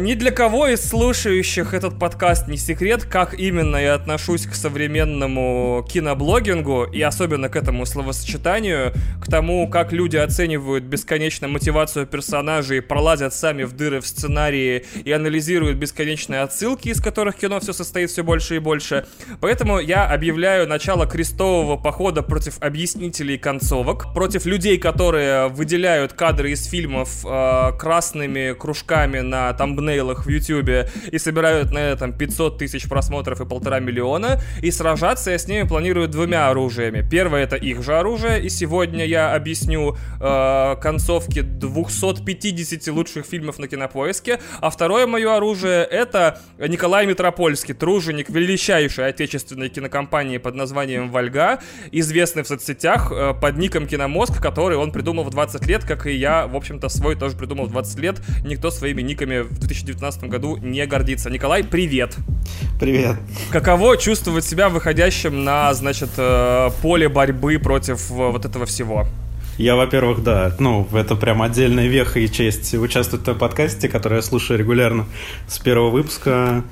ни для кого из слушающих этот подкаст не секрет, как именно я отношусь к современному киноблогингу и особенно к этому словосочетанию, к тому, как люди оценивают бесконечно мотивацию персонажей, пролазят сами в дыры в сценарии и анализируют бесконечные отсылки, из которых кино все состоит все больше и больше. Поэтому я объявляю начало крестового похода против объяснителей концовок, против людей, которые выделяют кадры из фильмов э, красными кружками на тамбнейлах в Ютубе и собирают на этом 500 тысяч просмотров и полтора миллиона. И сражаться я с ними планирую двумя оружиями. Первое это их же оружие, и сегодня я объясню э, концовки 250 лучших фильмов на кинопоиске. А второе мое оружие это Николай Метропольский, труженик величайшей отечественной кинокомпании под названием Вольга, известный в соцсетях э, под ником Киномозг, который он придумал в 20 лет, как и я, в общем-то, свой тоже придумал в 20 лет. Никто своими никами в 2019 году не гордится. Николай, привет! Привет! Каково чувствовать себя выходящим на, значит, э, поле борьбы против э, вот этого всего? Я, во-первых, да, ну, это прям отдельная веха и честь участвовать в том подкасте, который я слушаю регулярно с первого выпуска.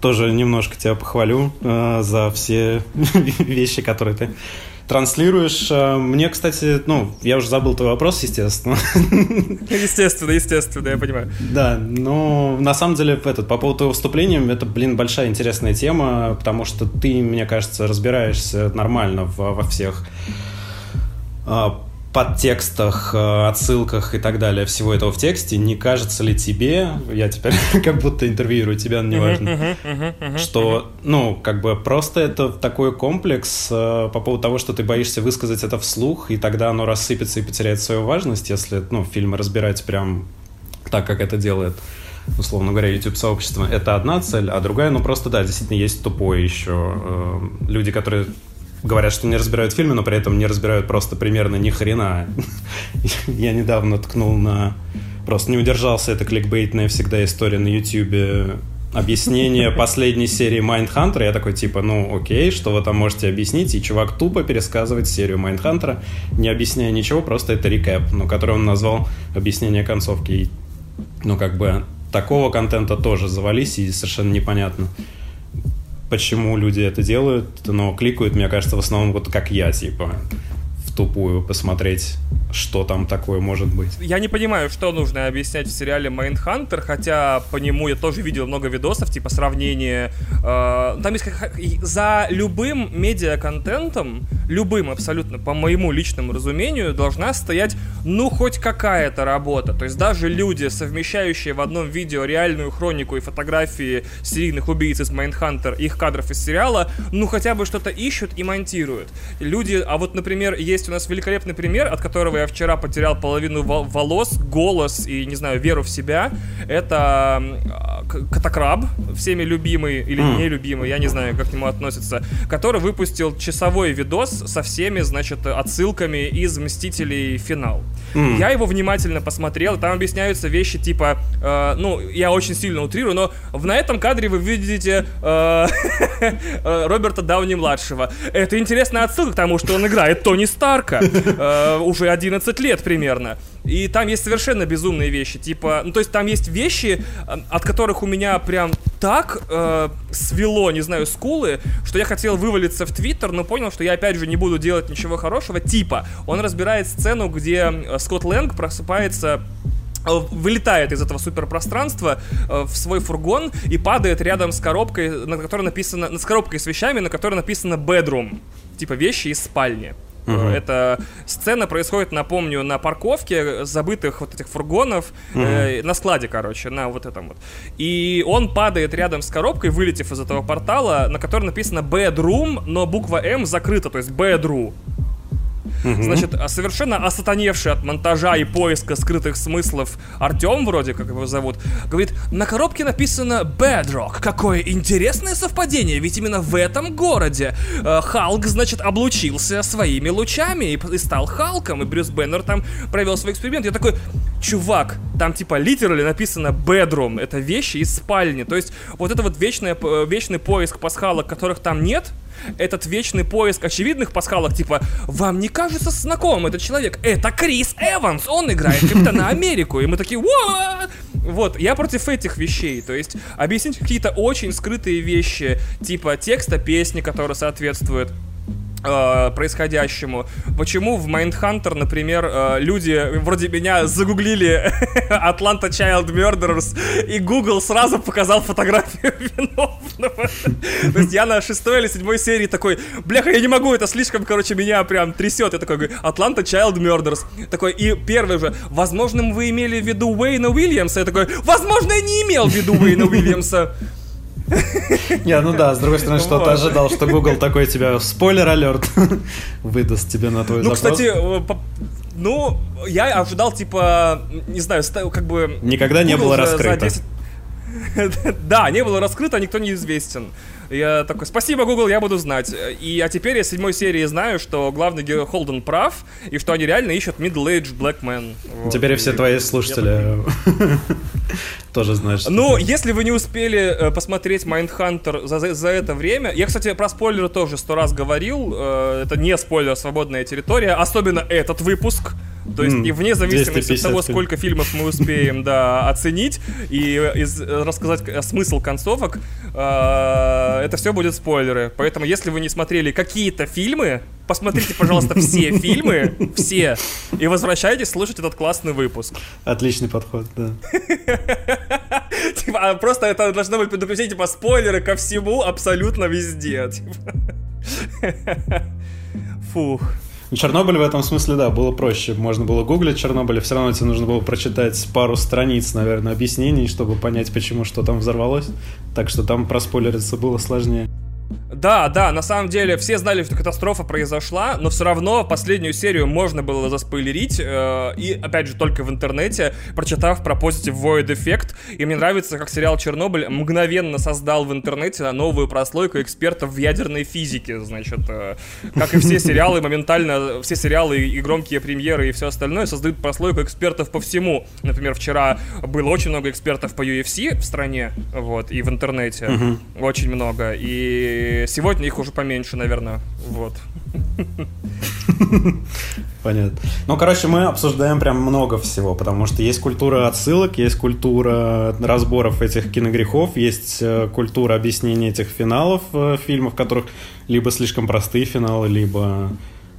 Тоже немножко тебя похвалю э, за все вещи, которые ты транслируешь. Э, мне, кстати, ну, я уже забыл твой вопрос, естественно. Естественно, естественно, я понимаю. Да, но на самом деле этот, по поводу твоего вступления, это, блин, большая интересная тема, потому что ты, мне кажется, разбираешься нормально во, во всех а, подтекстах, э, отсылках и так далее всего этого в тексте, не кажется ли тебе, я теперь как будто интервьюирую тебя, но неважно, что, ну, как бы просто это такой комплекс э, по поводу того, что ты боишься высказать это вслух, и тогда оно рассыпется и потеряет свою важность, если, ну, фильмы разбирать прям так, как это делает условно говоря, YouTube-сообщество, это одна цель, а другая, ну, просто, да, действительно, есть тупое еще. Э, люди, которые говорят, что не разбирают фильмы, но при этом не разбирают просто примерно ни хрена. Я недавно ткнул на... Просто не удержался, это кликбейтная всегда история на YouTube объяснение последней серии Майндхантера. Я такой, типа, ну, окей, что вы там можете объяснить? И чувак тупо пересказывает серию Майндхантера, не объясняя ничего, просто это рекэп, ну, который он назвал объяснение концовки. И, ну, как бы, такого контента тоже завались, и совершенно непонятно почему люди это делают, но кликают, мне кажется, в основном вот как я, типа, тупую посмотреть что там такое может быть. Я не понимаю, что нужно объяснять в сериале Майндхантер, хотя по нему я тоже видел много видосов, типа сравнение. Э, там есть как, за любым медиа-контентом, любым абсолютно, по моему личному разумению, должна стоять, ну, хоть какая-то работа. То есть даже люди, совмещающие в одном видео реальную хронику и фотографии серийных убийц из Майндхантер, их кадров из сериала, ну, хотя бы что-то ищут и монтируют. Люди, а вот, например, есть у нас великолепный пример, от которого я вчера потерял половину волос, голос и, не знаю, веру в себя. Это Катакраб, всеми любимый или mm. нелюбимый, я не знаю, как к нему относится, который выпустил часовой видос со всеми, значит, отсылками из «Мстителей. Финал». Mm. Я его внимательно посмотрел, там объясняются вещи типа, э, ну, я очень сильно утрирую, но в, на этом кадре вы видите э, э Роберта Дауни-младшего. Это интересная отсылка к тому, что он играет Тони Старка. Э, уже 11 лет примерно. И там есть совершенно безумные вещи. Типа, ну то есть там есть вещи, э, от которых у меня прям так э, свело, не знаю, скулы, что я хотел вывалиться в Твиттер, но понял, что я опять же не буду делать ничего хорошего. Типа, он разбирает сцену, где э, Скотт Лэнг просыпается вылетает из этого суперпространства э, в свой фургон и падает рядом с коробкой, на которой написано, с коробкой с вещами, на которой написано bedroom, типа вещи из спальни. Угу. Эта сцена происходит, напомню, на парковке забытых вот этих фургонов, угу. э, на складе, короче, на вот этом вот. И он падает рядом с коробкой, вылетев из этого портала, на которой написано bedroom, но буква М закрыта, то есть bedroom. Значит, а совершенно осатаневший от монтажа и поиска скрытых смыслов Артем, вроде как его зовут, говорит, на коробке написано Bedrock. Какое интересное совпадение, ведь именно в этом городе э, Халк, значит, облучился своими лучами и, и стал Халком, и Брюс Беннер там провел свой эксперимент. Я такой, чувак, там типа литерали написано bedroom, это вещи из спальни. То есть вот это вот вечное, э, вечный поиск пасхалок, которых там нет, этот вечный поиск очевидных пасхалок, типа, вам не кажется знакомым этот человек? Это Крис Эванс, он играет Капитана Америку. И мы такие, what? Вот, я против этих вещей. То есть объяснить какие-то очень скрытые вещи, типа текста песни, который соответствует э, происходящему. Почему в Mindhunter, например, э, люди вроде меня загуглили Atlanta Child Murderers, и Google сразу показал фотографию виновного. То есть я на шестой или седьмой серии такой, бляха, я не могу, это слишком, короче, меня прям трясет. Я такой, Atlanta Child Murders. Такой, и первый же, возможно, вы имели в виду Уэйна Уильямса? Я такой, возможно, я не имел в виду Уэйна Уильямса. Не, ну да, с другой стороны, что ты ожидал, что Google такой тебя спойлер-алерт выдаст тебе на твой Ну, кстати, э, ну, я ожидал, типа, не знаю, как бы... Никогда не было раскрыто. 10 Да, не было раскрыто, никто не известен. Я такой, спасибо, Google, я буду знать. И, а теперь я с седьмой серии знаю, что главный герой Холден прав, и что они реально ищут middle-aged black man. Вот. Теперь и все твои слушатели тоже знают, что Ну, если вы не успели э, посмотреть за, за, за это время, я, кстати, про спойлеры тоже сто раз говорил, э, это не спойлер, свободная территория, особенно этот выпуск. То есть, М, и вне зависимости от 250 того, сколько фильмов мы успеем, да, оценить и из- рассказать смысл концовок, э, это все будет спойлеры. Поэтому, если вы не смотрели какие-то фильмы, посмотрите, пожалуйста, все фильмы, все, и возвращайтесь слушать этот классный выпуск. Отличный подход, да. Типа, а просто это должно быть предупреждение, типа, спойлеры ко всему абсолютно везде. типа. Фух. Чернобыль в этом смысле, да, было проще. Можно было гуглить Чернобыль, все равно тебе нужно было прочитать пару страниц, наверное, объяснений, чтобы понять, почему что там взорвалось. Так что там проспойлериться было сложнее. Да, да, на самом деле все знали, что катастрофа произошла, но все равно последнюю серию можно было заспойлерить, э, и опять же только в интернете, прочитав про Positive Void Effect, и мне нравится, как сериал Чернобыль мгновенно создал в интернете новую прослойку экспертов в ядерной физике, значит, э, как и все сериалы моментально, все сериалы и громкие премьеры и все остальное создают прослойку экспертов по всему. Например, вчера было очень много экспертов по UFC в стране, вот, и в интернете, очень много, и сегодня их уже поменьше, наверное, вот. Понятно. Ну, короче, мы обсуждаем прям много всего, потому что есть культура отсылок, есть культура разборов этих киногрехов, есть э, культура объяснения этих финалов э, фильмов, в которых либо слишком простые финалы, либо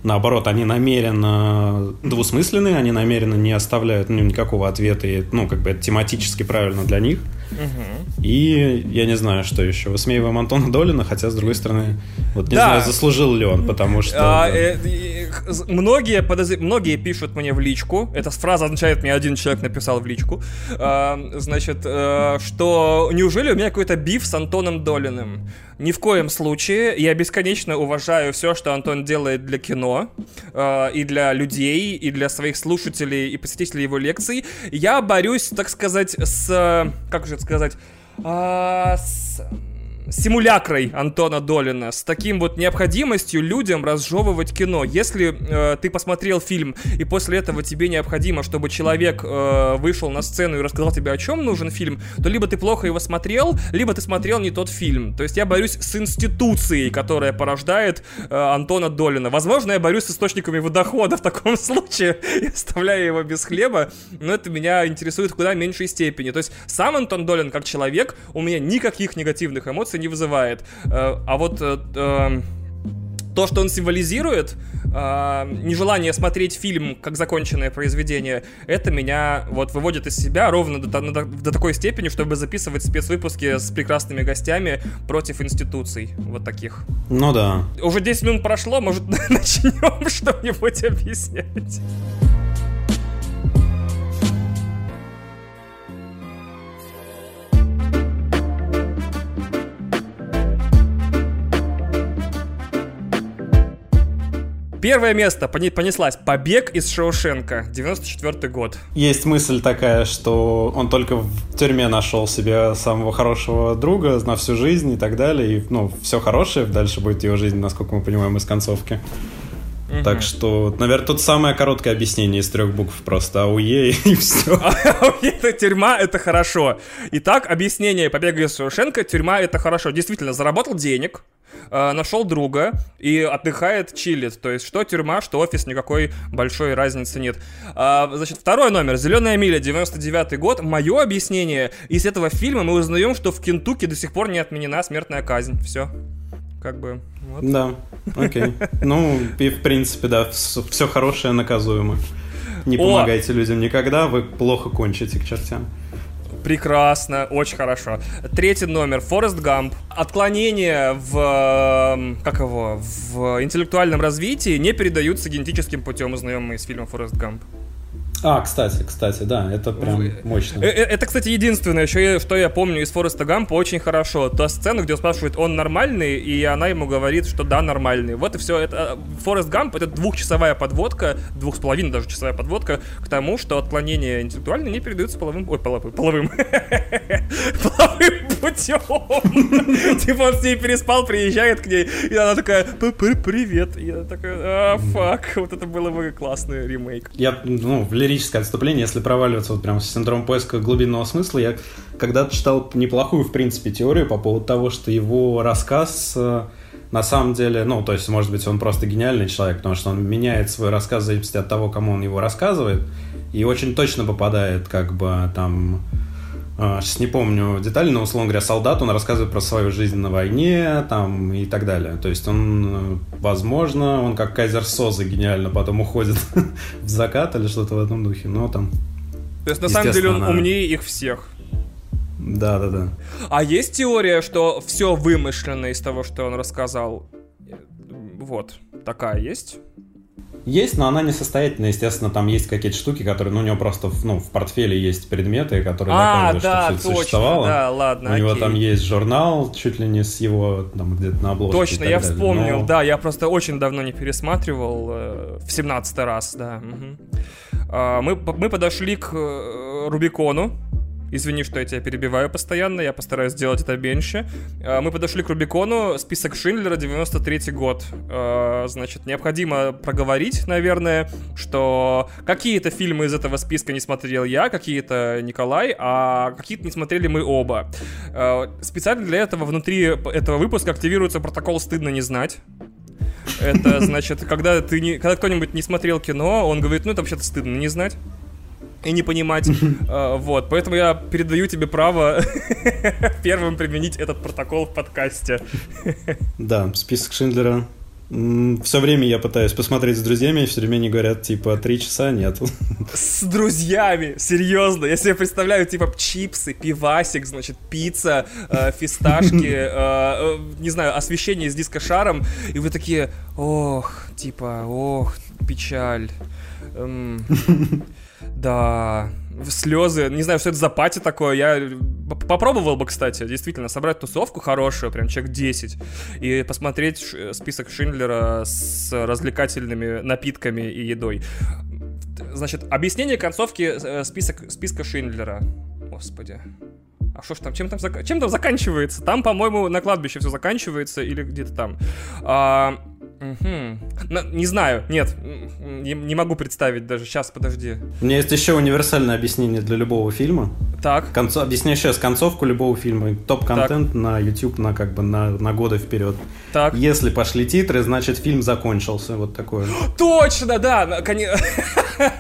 наоборот, они намеренно двусмысленные, они намеренно не оставляют ну, никакого ответа, и, ну, как бы это тематически правильно для них. И я не знаю, что еще. Высмеиваем Антона Долина, хотя, с другой стороны, вот не Да. знаю, заслужил ли он, потому что... А, да. э, э, многие, подозр- многие пишут мне в личку, эта фраза означает, мне один человек написал в личку, а, значит, э, что неужели у меня какой-то биф с Антоном Долиным? Ни в коем случае. Я бесконечно уважаю все, что Антон делает для кино, э, и для людей, и для своих слушателей, и посетителей его лекций. Я борюсь, так сказать, с... э, Как же это сказать? А, с симулякрой Антона Долина, с таким вот необходимостью людям разжевывать кино. Если э, ты посмотрел фильм, и после этого тебе необходимо, чтобы человек э, вышел на сцену и рассказал тебе, о чем нужен фильм, то либо ты плохо его смотрел, либо ты смотрел не тот фильм. То есть я борюсь с институцией, которая порождает э, Антона Долина. Возможно, я борюсь с источниками его дохода в таком случае и оставляю его без хлеба, но это меня интересует в куда меньшей степени. То есть сам Антон Долин как человек у меня никаких негативных эмоций не вызывает. Э, А вот э, э, то, что он символизирует, э, нежелание смотреть фильм как законченное произведение, это меня вот выводит из себя ровно до, до- до такой степени, чтобы записывать спецвыпуски с прекрасными гостями против институций вот таких. Ну да. Уже 10 минут прошло, может начнем что-нибудь объяснять? Первое место понеслась «Побег из Шоушенка», 94 год. Есть мысль такая, что он только в тюрьме нашел себе самого хорошего друга на всю жизнь и так далее. И, ну, все хорошее, дальше будет его жизнь, насколько мы понимаем, из концовки. Так что, наверное, тут самое короткое объяснение из трех букв просто АУЕ и все. Это тюрьма, это хорошо. Итак, объяснение побега из Шоушенка, тюрьма это хорошо. Действительно, заработал денег, э, нашел друга и отдыхает, чилит. То есть что тюрьма, что офис, никакой большой разницы нет. А, значит, второй номер. «Зеленая миля», 99 год. Мое объяснение. Из этого фильма мы узнаем, что в Кентукки до сих пор не отменена смертная казнь. Все. Как бы... Вот. Да, окей. Ну, и в принципе, да, все хорошее наказуемо. Не помогайте людям никогда, вы плохо кончите к чертям. Прекрасно, очень хорошо. Третий номер. Форест Гамп. Отклонения в... Эм, как его? В интеллектуальном развитии не передаются генетическим путем, узнаем мы из фильма Форест Гамп. А, кстати, кстати, да, это прям Вы... мощно. Э, э, это, кстати, единственное, еще, что я помню из Фореста Гампа очень хорошо. Та сцена, где он спрашивает, он нормальный, и она ему говорит, что да, нормальный. Вот и все. Это э, Форест Гамп это двухчасовая подводка, двух с половиной даже часовая подводка к тому, что отклонения интеллектуальные не передаются половым... Ой, половым. Половым. Половым путем. Типа он с ней переспал, приезжает к ней, и она такая, привет. И я такая, а, фак. Вот это было бы классный ремейк. Я, ну, в лирическое отступление, если проваливаться вот прям с синдром поиска глубинного смысла, я когда-то читал неплохую, в принципе, теорию по поводу того, что его рассказ э, на самом деле, ну, то есть, может быть, он просто гениальный человек, потому что он меняет свой рассказ в зависимости от того, кому он его рассказывает, и очень точно попадает, как бы, там, сейчас не помню детали, но, условно говоря, солдат, он рассказывает про свою жизнь на войне, там, и так далее. То есть он, э, возможно, он как Кайзер Соза гениально потом уходит в закат или что-то в этом духе, но там... То есть, на самом деле, он она... умнее их всех. Да, да, да. А есть теория, что все вымышленно из того, что он рассказал? Вот, такая есть? Есть, но она не состоятельная. Естественно, там есть какие-то штуки, которые, ну, у него просто ну, в портфеле есть предметы, которые а, доказывают, да, что все точно, существовало. Да, ладно, у окей. него там есть журнал, чуть ли не с его там где-то на обложке. Точно, я далее. вспомнил, но... да, я просто очень давно не пересматривал, э, в 17 раз, да. Угу. Э, мы, мы подошли к э, Рубикону, Извини, что я тебя перебиваю постоянно, я постараюсь сделать это меньше. А, мы подошли к Рубикону, список Шиндлера, 93 год. А, значит, необходимо проговорить, наверное, что какие-то фильмы из этого списка не смотрел я, какие-то Николай, а какие-то не смотрели мы оба. А, специально для этого внутри этого выпуска активируется протокол «Стыдно не знать». Это значит, когда ты не, когда кто-нибудь не смотрел кино, он говорит, ну это вообще-то стыдно не знать и не понимать. А, вот, поэтому я передаю тебе право первым применить этот протокол в подкасте. Да, список Шиндлера все время я пытаюсь посмотреть с друзьями, и все время они говорят, типа, три часа нет. С друзьями? Серьезно? Я себе представляю, типа, чипсы, пивасик, значит, пицца, э, фисташки, э, э, не знаю, освещение с дискошаром, и вы такие, ох, типа, ох, печаль. Эм, да, слезы. Не знаю, что это за пати такое. Я попробовал бы, кстати, действительно, собрать тусовку хорошую, прям человек 10, и посмотреть список Шиндлера с развлекательными напитками и едой. Значит, объяснение концовки э, список, списка Шиндлера. Господи. А что ж там, чем там, чем там заканчивается? Там, по-моему, на кладбище все заканчивается или где-то там. А, Угу. Не знаю, нет, не, не могу представить даже. Сейчас, подожди. У меня есть еще универсальное объяснение для любого фильма. Так. Концо... Объясняю сейчас концовку любого фильма. Топ-контент на YouTube на как бы на, на годы вперед. Так. Если пошли титры, значит фильм закончился. Вот такое. Точно, да.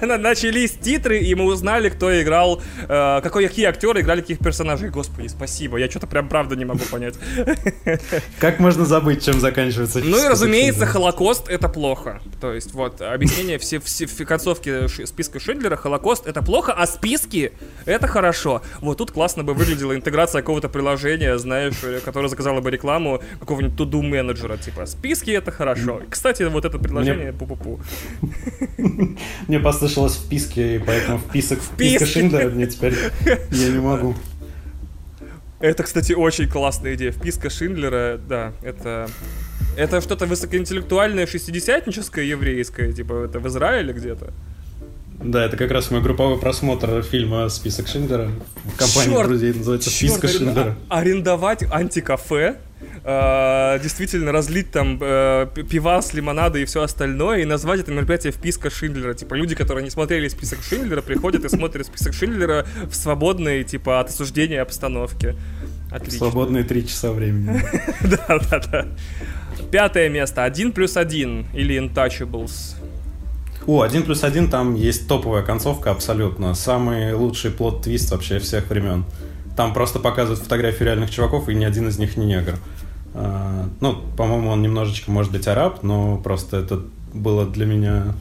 Начались титры, и мы узнали, кто играл, э, какой, какие актеры играли каких персонажей. Господи, спасибо. Я что-то прям правда не могу понять. Как можно забыть, чем заканчивается Ну и разумеется, Холокост это плохо. То есть вот объяснение все, все в концовке списка Шиндлера Холокост это плохо, а списки это хорошо. Вот тут классно бы выглядела интеграция какого-то приложения, знаешь, э, которое заказало бы рекламу какого-нибудь туду менеджера, типа списки это хорошо. Кстати, вот это приложение пу-пу-пу. Мне послышалось в поэтому вписок списка Шиндлера мне теперь я не могу. Это, кстати, очень классная идея. Вписка Шиндлера, да, это это что-то высокоинтеллектуальное, шестидесятническое еврейское, типа это в Израиле где-то? Да, это как раз мой групповой просмотр фильма «Список Шиндлера». Компания черт, друзей называется «Список Шиндлера». Арендовать антикафе, э, действительно разлить там э, пивас, лимонады и все остальное, и назвать это мероприятие «Вписка Шиндлера». Типа люди, которые не смотрели «Список Шиндлера», приходят и смотрят «Список Шиндлера» в свободной, типа, от осуждения обстановке. Отлично. Свободные три часа времени. Да, да, да. Пятое место. Один плюс один или Untouchables. О, один плюс один там есть топовая концовка абсолютно. Самый лучший плод-твист вообще всех времен. Там просто показывают фотографии реальных чуваков, и ни один из них не негр. А, ну, по-моему, он немножечко, может быть, араб, но просто это было для меня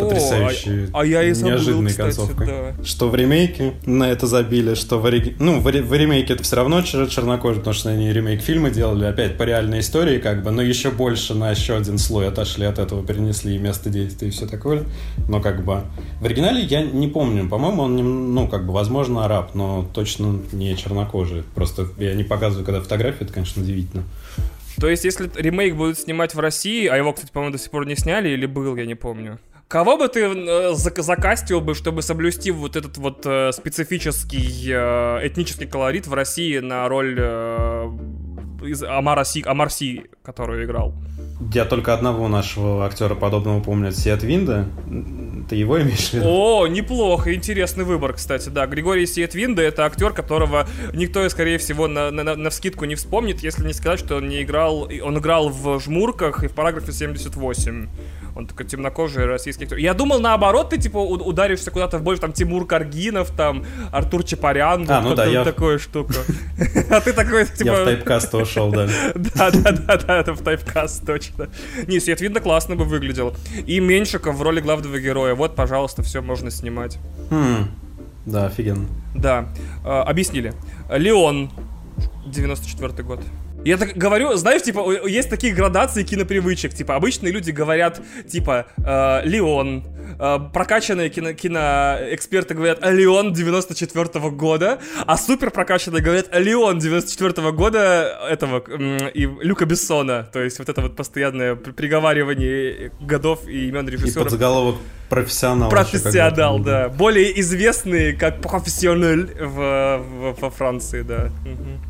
потрясающей, а, а я и забыл, неожиданной кстати, концовкой. да. Что в ремейке на это забили, что в, ори- ну, в, ре- в ремейке это все равно чер- чернокожие, потому что они ремейк фильма делали, опять по реальной истории, как бы, но еще больше на еще один слой отошли от этого, перенесли и место действия и все такое. Но как бы в оригинале я не помню, по-моему, он, ну, как бы, возможно, араб, но точно не чернокожий. Просто я не показываю, когда фотографию, это, конечно, удивительно. То есть, если ремейк будут снимать в России, а его, кстати, по-моему, до сих пор не сняли или был, я не помню. Кого бы ты э, зак- закастил бы, чтобы соблюсти вот этот вот э, специфический э, этнический колорит в России на роль из Амара Си, Амар Си, которую играл? Я только одного нашего актера подобного помню, это Сиат Винда. Ты его имеешь в виду? О, неплохо, интересный выбор, кстати, да. Григорий Сиетвинда это актер, которого никто, скорее всего, на, на, на вскидку не вспомнит, если не сказать, что он не играл. Он играл в жмурках и в параграфе 78. Он такой темнокожий российский актер. Я думал, наоборот, ты типа ударишься куда-то в больше, там Тимур Каргинов, там Артур Чапарян, А, ну да, я- такая штука. А ты такой, Я в типа... тайпкаст ушел, да. Да, да, да, да, это в тайпкаст, точно. Не, Свет видно классно бы выглядел. И Меньшиков в роли главного героя. Вот, пожалуйста, все можно снимать. Хм, Да, офигенно. Да, э, объяснили. Леон, 94 год. Я так говорю, знаешь, типа, есть такие градации кинопривычек. Типа, обычные люди говорят, типа, э, Леон. Э, прокачанные кино, киноэксперты говорят Леон 94 года, а супер прокачанные говорят Леон 94 года этого м, и Люка Бессона. То есть вот это вот постоянное при- приговаривание годов и имен И режиссеров. подзаголовок профессионал. Профессионал, да. Более известный как профессиональ в, в- во Франции, да. Мгм.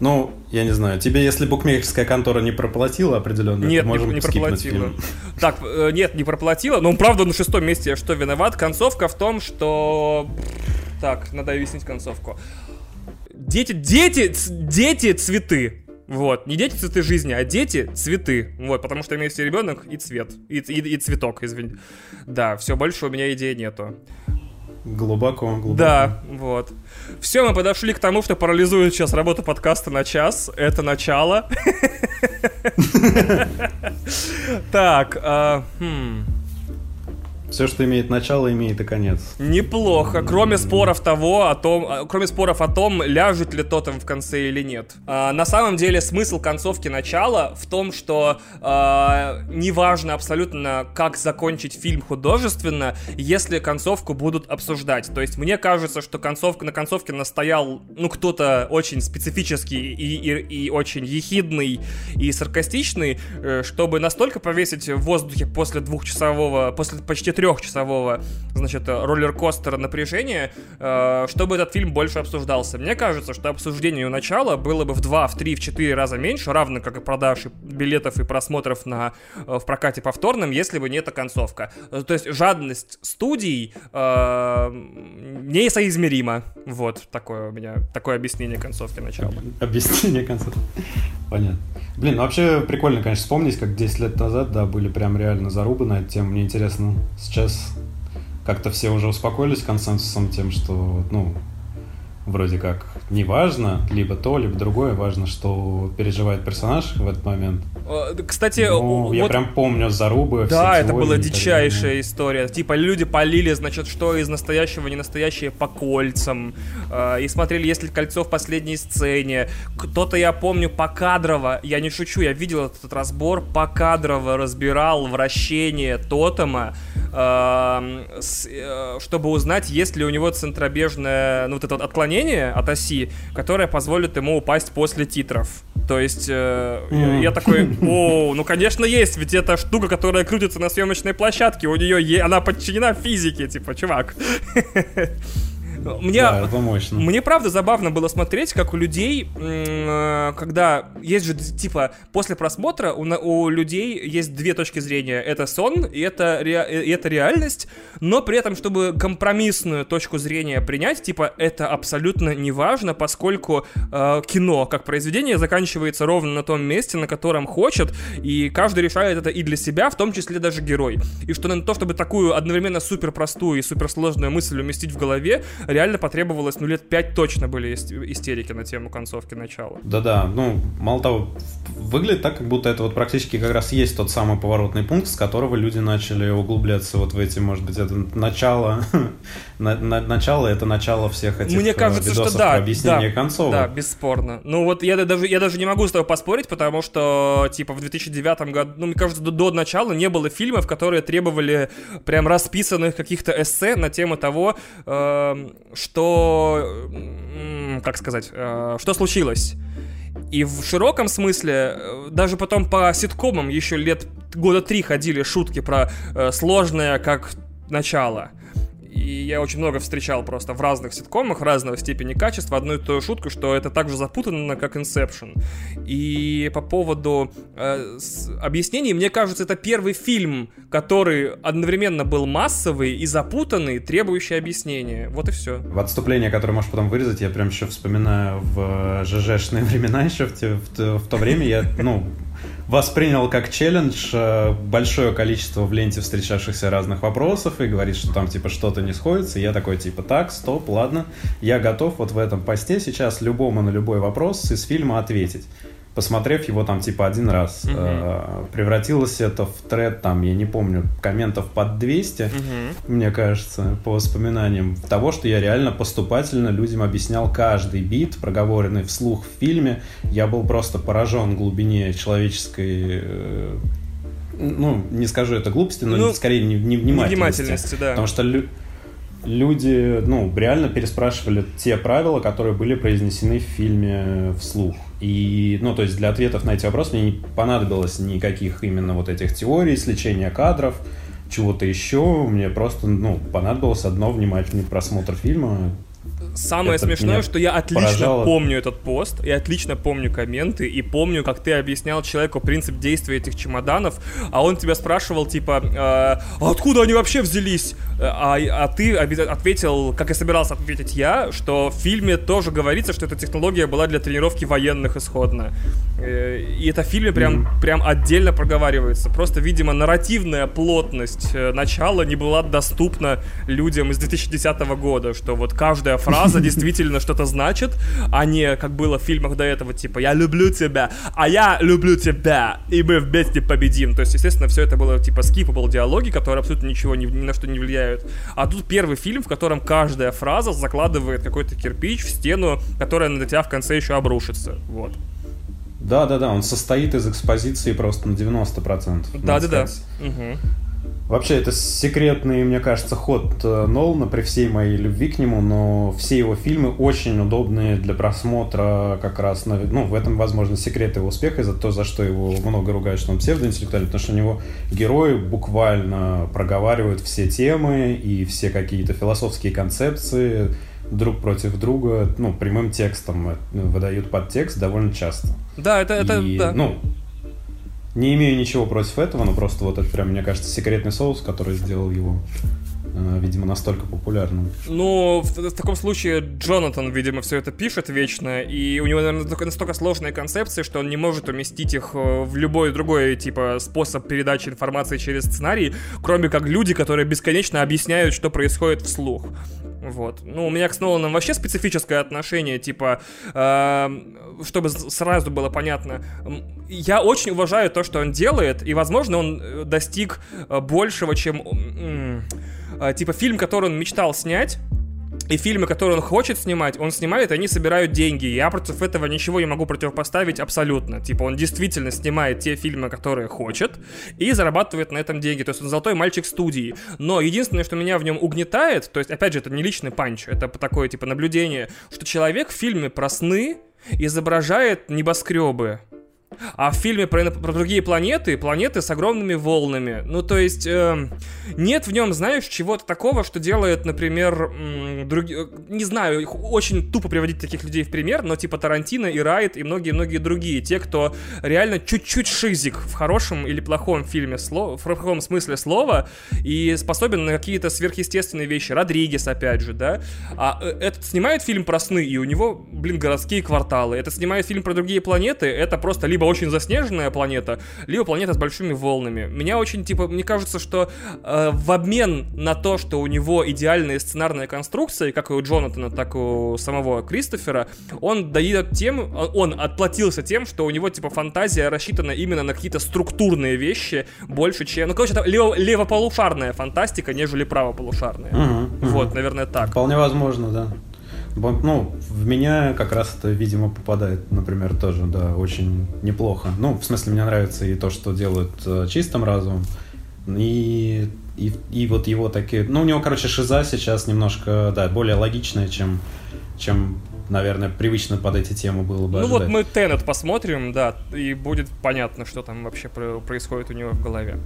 Ну, я не знаю, тебе если букмекерская контора не проплатила определенно, Нет, то можем не, не проплатила. фильм. Так, э, нет, не проплатила. Но правда на шестом месте я что виноват. Концовка в том, что... Так, надо объяснить концовку. Дети, дети, дети цветы. Вот, не дети цветы жизни, а дети цветы. Вот, потому что имеется ребенок и цвет. И, и, и цветок, извини. Да, все, больше у меня идеи нету. Глубоко, глубоко. Да, вот. Все, мы подошли к тому, что парализует сейчас работу подкаста на час. Это начало. Так, а, хм, Все, что имеет начало, имеет и конец. неплохо. Кроме споров того, о том, а, кроме споров о том, ляжет ли тотем в конце или нет. А, на самом деле смысл концовки начала в том, что а, неважно абсолютно, как закончить фильм художественно, если концовку будут обсуждать. То есть мне кажется, что концовка на концовке настоял, ну, кто-то очень специфический и, и- и очень ехидный и саркастичный, э, чтобы настолько повесить в воздухе после двухчасового, после почти трехчасового, значит, роллер-костера напряжения, э, чтобы этот фильм больше обсуждался. Мне кажется, что обсуждение у начала было бы в 2, в 3, в 4 раза меньше, равно как и продаж билетов и просмотров на, э, в прокате повторном, если бы не эта концовка. Э, То есть жадность студий э, несоизмерима. Вот такое у меня, такое объяснение концовки начала. Объяснение конца. Понятно. Блин, ну вообще прикольно, конечно, вспомнить, как 10 лет назад, да, были прям реально зарубы на эту тему. Мне интересно, сейчас как-то все уже успокоились консенсусом тем, что, ну, вроде как не важно, либо то, либо другое, важно, что переживает персонаж в этот момент. Э, Кстати, Ну, я вот прям помню зарубы. Да, это была дичайшая история. Типа люди полили, значит, что из настоящего, не настоящее по кольцам. Э, и смотрели, есть ли кольцо в последней сцене. Кто-то, я помню, покадрово, я не шучу, я видел этот разбор, покадрово разбирал вращение тотема, э, с- э, чтобы узнать, есть ли у него центробежное, ну, вот это вот отклонение от оси, которое позволит ему упасть после титров. То есть, э, я- Мгм. я такой, о, ну, конечно, есть, ведь это штука, которая крутится на съемочной площадке, у нее, она подчинена физике, типа, чувак. Мне, Да, это мощно. мне правда забавно было смотреть, как у людей, э, когда есть же типа после просмотра у, у людей есть две точки зрения: это сон и это ре- и это реальность, но при этом чтобы компромиссную точку зрения принять, типа это абсолютно не важно, поскольку э, кино как произведение заканчивается ровно на том месте, на котором хочет, и каждый решает это и для себя, в том числе даже герой. И что на то, чтобы такую одновременно супер простую и супер сложную мысль уместить в голове, реально потребовалось, ну, лет пять точно были ист- истерики на тему концовки начала. Да-да, ну, мало того, выглядит так, как будто это вот практически как раз есть тот самый поворотный пункт, с которого люди начали углубляться вот в эти, может быть, это начало, на- на- начало, это начало всех этих Мне э, кажется, что да, объяснение да, концовок. Да, бесспорно. Ну вот я даже, я даже не могу с тобой поспорить, потому что, типа, в 2009 году, ну, мне кажется, до, до начала не было фильмов, которые требовали прям расписанных каких-то эссе на тему того, эм, что, как сказать, э, что случилось. И в широком смысле, э, даже потом по ситкомам еще лет года три ходили шутки про э, сложное как начало. И я очень много встречал просто в разных ситкомах разного степени качества одну и ту шутку, что это так же запутанно, как Inception. И по поводу э, объяснений, мне кажется, это первый фильм, который одновременно был массовый и запутанный, требующий объяснения. Вот и все. В отступление, которое можешь потом вырезать, я прям еще вспоминаю в ЖЖшные времена еще, в, те- в в то время я, ну, воспринял как челлендж э, большое количество в ленте встречавшихся разных вопросов и говорит, что там типа что-то не сходится. Я такой типа, так, стоп, ладно, я готов вот в этом посте сейчас любому на любой вопрос из фильма ответить. Посмотрев его там типа один раз, Мгм. Э, превратилось это в тред там, я не помню, комментов под 200 мне кажется, по воспоминаниям того, что я реально поступательно людям объяснял каждый бит, проговоренный вслух в фильме. Я был просто поражен глубине человеческой... э, Ну, не скажу это глупости, но Ну, скорее не, не- внимательности. Внимательности, да. Потому что лю- люди, ну, реально переспрашивали те правила, которые были произнесены в фильме вслух. И, ну, то есть для ответов на эти вопросы мне не понадобилось никаких именно вот этих теорий, сличения кадров, чего-то еще. Мне просто, ну, понадобилось одно внимательный просмотр фильма. Самое Это смешное, что я отлично поражало. помню этот пост, и отлично помню комменты, и помню, как ты объяснял человеку принцип действия этих чемоданов, а он тебя спрашивал, типа, э, «А откуда они вообще взялись? Э, А, а ты ответил, как и собирался ответить я, что в фильме тоже говорится, что эта технология была для тренировки военных исходно. Э, И это в фильме прям, прям отдельно проговаривается. Просто, видимо, нарративная плотность э, начала не была доступна людям из 2010 года, что вот каждая фраза действительно что-то значит, а не как было в фильмах до этого, типа «я люблю тебя», а я люблю тебя, и мы вместе победим. То есть, естественно, все это было типа skippable диалоги, которые абсолютно ничего ни, ни на что не влияют. А тут первый фильм, в котором каждая фраза закладывает какой-то кирпич в стену, которая на тебя в конце еще обрушится. Вот. Да-да-да, он состоит из экспозиции просто на 90%. надо Да-да-да. сказать. Мгм. Вообще, это секретный, мне кажется, ход э, Нолана при всей моей любви к нему, но все его фильмы очень удобные для просмотра как раз, на, ну, в этом, возможно, секрет его успеха, за то, за что его много ругают, что он псевдоинтеллектуальный, потому что у него герои буквально проговаривают все темы и все какие-то философские концепции друг против друга, ну, прямым текстом э, выдают подтекст довольно часто. Да, это, это, И, да. ну, не имею ничего против этого, но просто вот это прям, мне кажется, секретный соус, который сделал его, э, видимо, настолько популярным. Ну, в, в таком случае Джонатан, видимо, все это пишет вечно, и у него, наверное, только настолько сложные концепции, что он не может уместить их э, в любой другой, типа, способ передачи информации через сценарий, кроме как люди, которые бесконечно объясняют, что происходит вслух. Вот. Ну, у меня к Ноланом вообще специфическое отношение, типа, эм, чтобы сразу было понятно. Я очень уважаю то, что он делает, и, возможно, он э, достиг э, большего, чем... м, э, типа, фильм, который он мечтал снять, и фильмы, которые он хочет снимать, он снимает, и они собирают деньги. Я против этого ничего не могу противопоставить абсолютно. Типа, он действительно снимает те фильмы, которые хочет, и зарабатывает на этом деньги. То есть он золотой мальчик студии. Но единственное, что меня в нем угнетает, то есть, опять же, это не личный панч, это такое, типа, наблюдение, что человек в фильме про сны изображает небоскребы. А в фильме про, про другие планеты, планеты с огромными волнами. Ну, то есть, э, нет в нем, знаешь, чего-то такого, что делает, например, други... не знаю, очень тупо приводить таких людей в пример, но типа Тарантино и Райт и многие-многие другие. Те, кто реально чуть-чуть шизик в хорошем или плохом фильме, сло... в плохом смысле слова, и способен на какие-то сверхъестественные вещи. Родригес, опять же, да. А э, этот снимает фильм про сны, и у него, блин, городские кварталы. Это снимает фильм про другие планеты, это просто либо очень заснеженная планета, либо планета с большими волнами. Меня очень, типа, мне кажется, что э, в обмен на то, что у него идеальная сценарная конструкция, как и у Джонатана, так и у самого Кристофера, он дает тем, он отплатился тем, что у него, типа, фантазия рассчитана именно на какие-то структурные вещи больше, чем... Ну, короче, это лево, левополушарная фантастика, нежели правополушарная. Угу, вот, наверное, так. Вполне возможно, да. Ну, в меня как раз это, видимо, попадает, например, тоже, да, очень неплохо. Ну, в смысле, мне нравится и то, что делают э, чистым разумом, и, и, и вот его такие... Ну, у него, короче, шиза сейчас немножко, да, более логичная, чем, чем наверное, привычно под эти темы было бы Ну ожидать. вот мы Теннет посмотрим, да, и будет понятно, что там вообще происходит у него в голове.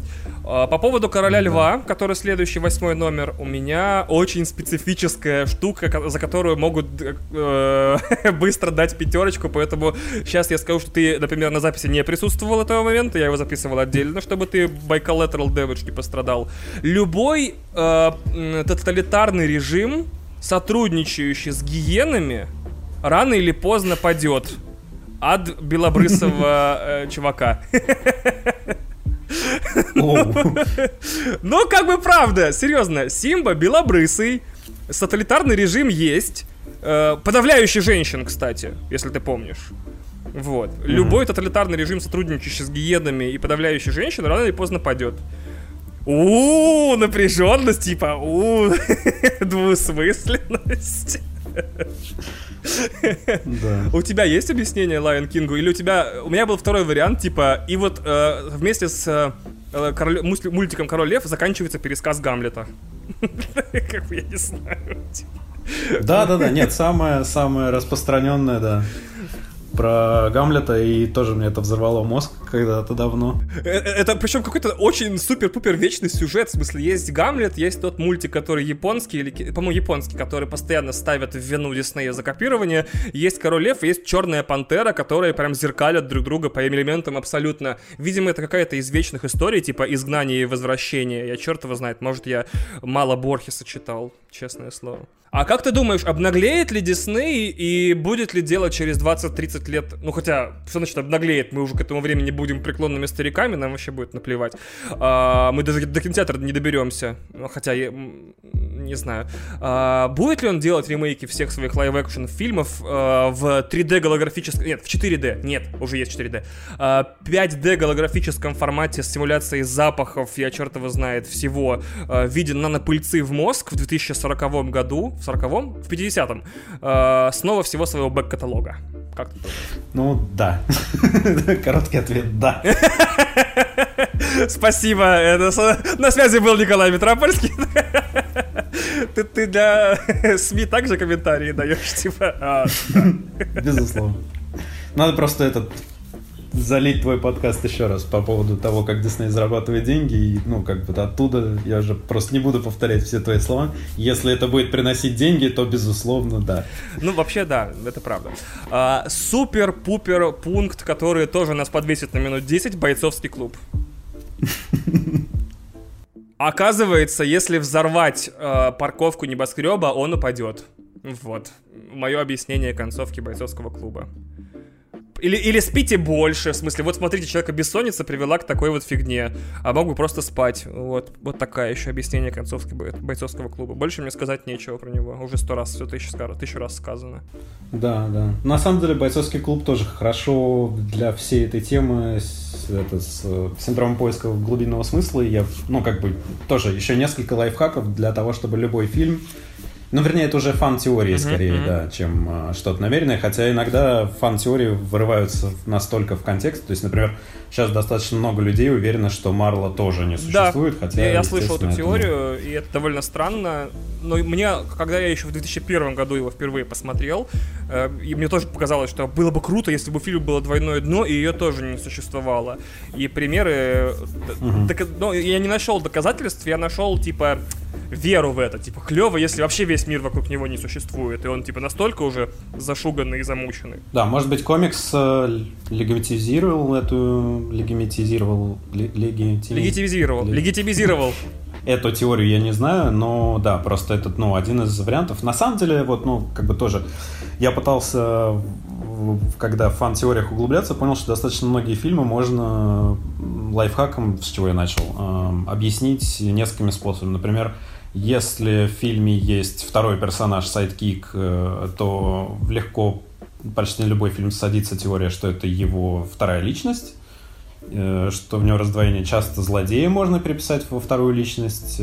А, по поводу Короля Льва, который следующий восьмой номер, у меня очень специфическая штука, за которую могут э, быстро дать пятерочку, поэтому сейчас я скажу, что ты, например, на записи не присутствовал этого момента, я его записывал отдельно, чтобы ты by collateral damage не пострадал. Любой э, тоталитарный режим, сотрудничающий с гиенами, рано или поздно падет от белобрысого э, чувака. Ну, как бы правда, серьезно, Симба белобрысый, тоталитарный режим есть, э, подавляющий женщин, кстати, если ты помнишь. Вот. Mm-hmm. Любой тоталитарный режим, сотрудничающий с гиенами и подавляющий женщин, рано или поздно падет. У, напряженность, типа, у, двусмысленность. У тебя есть объяснение Lion King? Или у тебя... У меня был второй вариант, типа, и вот э, вместе с э, король... мультиком «Король Лев» заканчивается пересказ Гамлета. Как бы я не знаю. Да-да-да, нет, самое, самое распространенное, да про Гамлета, и тоже мне это взорвало мозг когда-то давно. Э, э, это, причем какой-то очень супер-пупер вечный сюжет, в смысле, есть Гамлет, есть тот мультик, который японский, или, по-моему, японский, который постоянно ставят в вину Диснея за копирование, есть Король Лев, есть Черная Пантера, которые прям зеркалят друг друга по элементам абсолютно. Видимо, это какая-то из вечных историй, типа изгнание и возвращение. Я черт его знает, может, я мало Борхеса читал, честное слово. А как ты думаешь, обнаглеет ли Дисней и будет ли дело через 20-30 лет? Ну, хотя, что значит обнаглеет? Мы уже к этому времени будем преклонными стариками, нам вообще будет наплевать. А, мы даже до кинотеатра не доберемся. Ну, хотя, я не знаю. А, будет ли он делать ремейки всех своих live-action фильмов а, в 3D голографическом... Нет, в 4D. Нет, уже есть 4D. А, 5D голографическом формате с симуляцией запахов, я черт его знает, всего, а, в виде нанопыльцы в мозг в 2040 году в 40-м, в 50-м, э, снова всего своего back-каталога. Как ты думаешь? Ну, да. Короткий ответ – да. Спасибо. Это, на связи был Николай Метропольский. Ты, ты для СМИ также комментарии даешь, типа... А, Безусловно. Надо просто этот залить твой подкаст еще раз по поводу того, как Дисней зарабатывает деньги. И, ну, как бы оттуда я уже просто не буду повторять все твои слова. Если это будет приносить деньги, то, безусловно, да. Ну, вообще, да, это правда. А, Супер-пупер пункт, который тоже нас подвесит на минут 10, бойцовский клуб. Оказывается, если взорвать э, парковку небоскреба, он упадет. Вот. Мое объяснение концовки бойцовского клуба. Или, или спите больше, в смысле, вот смотрите, человека бессонница привела к такой вот фигне, а мог бы просто спать. Вот, вот такая еще объяснение концовки бойцовского клуба. Больше мне сказать нечего про него. Уже сто раз, все тысячу, тысячу раз сказано. Да, да. На самом деле бойцовский клуб тоже хорошо для всей этой темы это, с синдромом поиска глубинного смысла. Я, ну, как бы, тоже еще несколько лайфхаков для того, чтобы любой фильм Ну, вернее, это уже фан-теории скорее, uh-huh. да, чем а, что-то намеренное. Хотя иногда фан-теории вырываются настолько в контекст. То есть, например, сейчас достаточно много людей уверены, что Марла тоже не существует. Да, хотя, я, я слышал эту теорию, это... и это довольно странно. Но мне, когда я еще в 2001 году его впервые посмотрел, э, и мне тоже показалось, что было бы круто, если бы у фильма было двойное дно, и ее тоже не существовало. И примеры... Uh-huh. Док, ну, я не нашел доказательств, я нашел, типа, веру в это. Типа, клево, если вообще весь мир вокруг него не существует, и он, типа, настолько уже зашуганный и замученный. Да, может быть, комикс э, легитимизировал эту... Легитимизировал... Легитимизировал. Легитимизировал. Легитимизировал. Эту теорию я не знаю, но да, просто этот, ну, один из вариантов. На самом деле, вот, ну, как бы тоже, я пытался, когда в фан-теориях углубляться, понял, что достаточно многие фильмы можно лайфхаком, с чего я начал, э, объяснить несколькими способами. Например, если в фильме есть второй персонаж, sidekick, э, то легко почти любой фильм садится теория, что это его вторая личность, э, что в него раздвоение часто злодея можно переписать во вторую личность.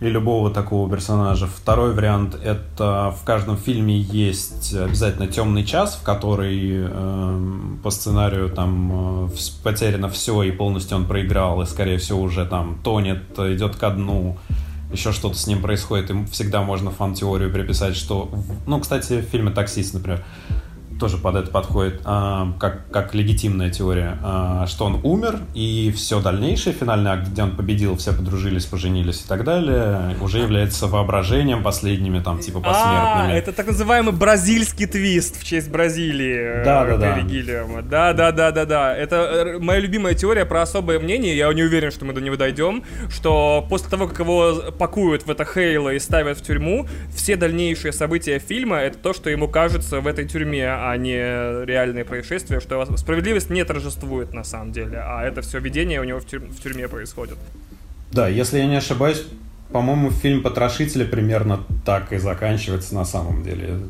И любого такого персонажа. Второй вариант — это в каждом фильме есть обязательно темный час, в который э, по сценарию там э, потеряно все и полностью он проиграл, и, скорее всего, уже там тонет, идет ко дну, еще что-то с ним происходит, и всегда можно фан-теорию приписать, что... Ну, кстати, в фильме «Таксист», например, тоже под это подходит, а, как, как легитимная теория, а, что он умер, и все дальнейшее, финальный акт, где он победил, все подружились, поженились и так далее, уже является воображением последними, там, типа, посмертными. А, это так называемый бразильский твист в честь Бразилии. Да, да, да. Да, да, да, да, да. Это э, моя любимая теория про особое мнение, я не уверен, что мы до него дойдем, что после того, как его пакуют в это Хейло и ставят в тюрьму, все дальнейшие события фильма — это то, что ему кажется в этой тюрьме, а не реальные происшествия, что справедливость не торжествует на самом деле, а это все видение у него в, тюрь- в тюрьме происходит. Да, если я не ошибаюсь, по-моему, фильм «Потрошители» примерно так и заканчивается на самом деле.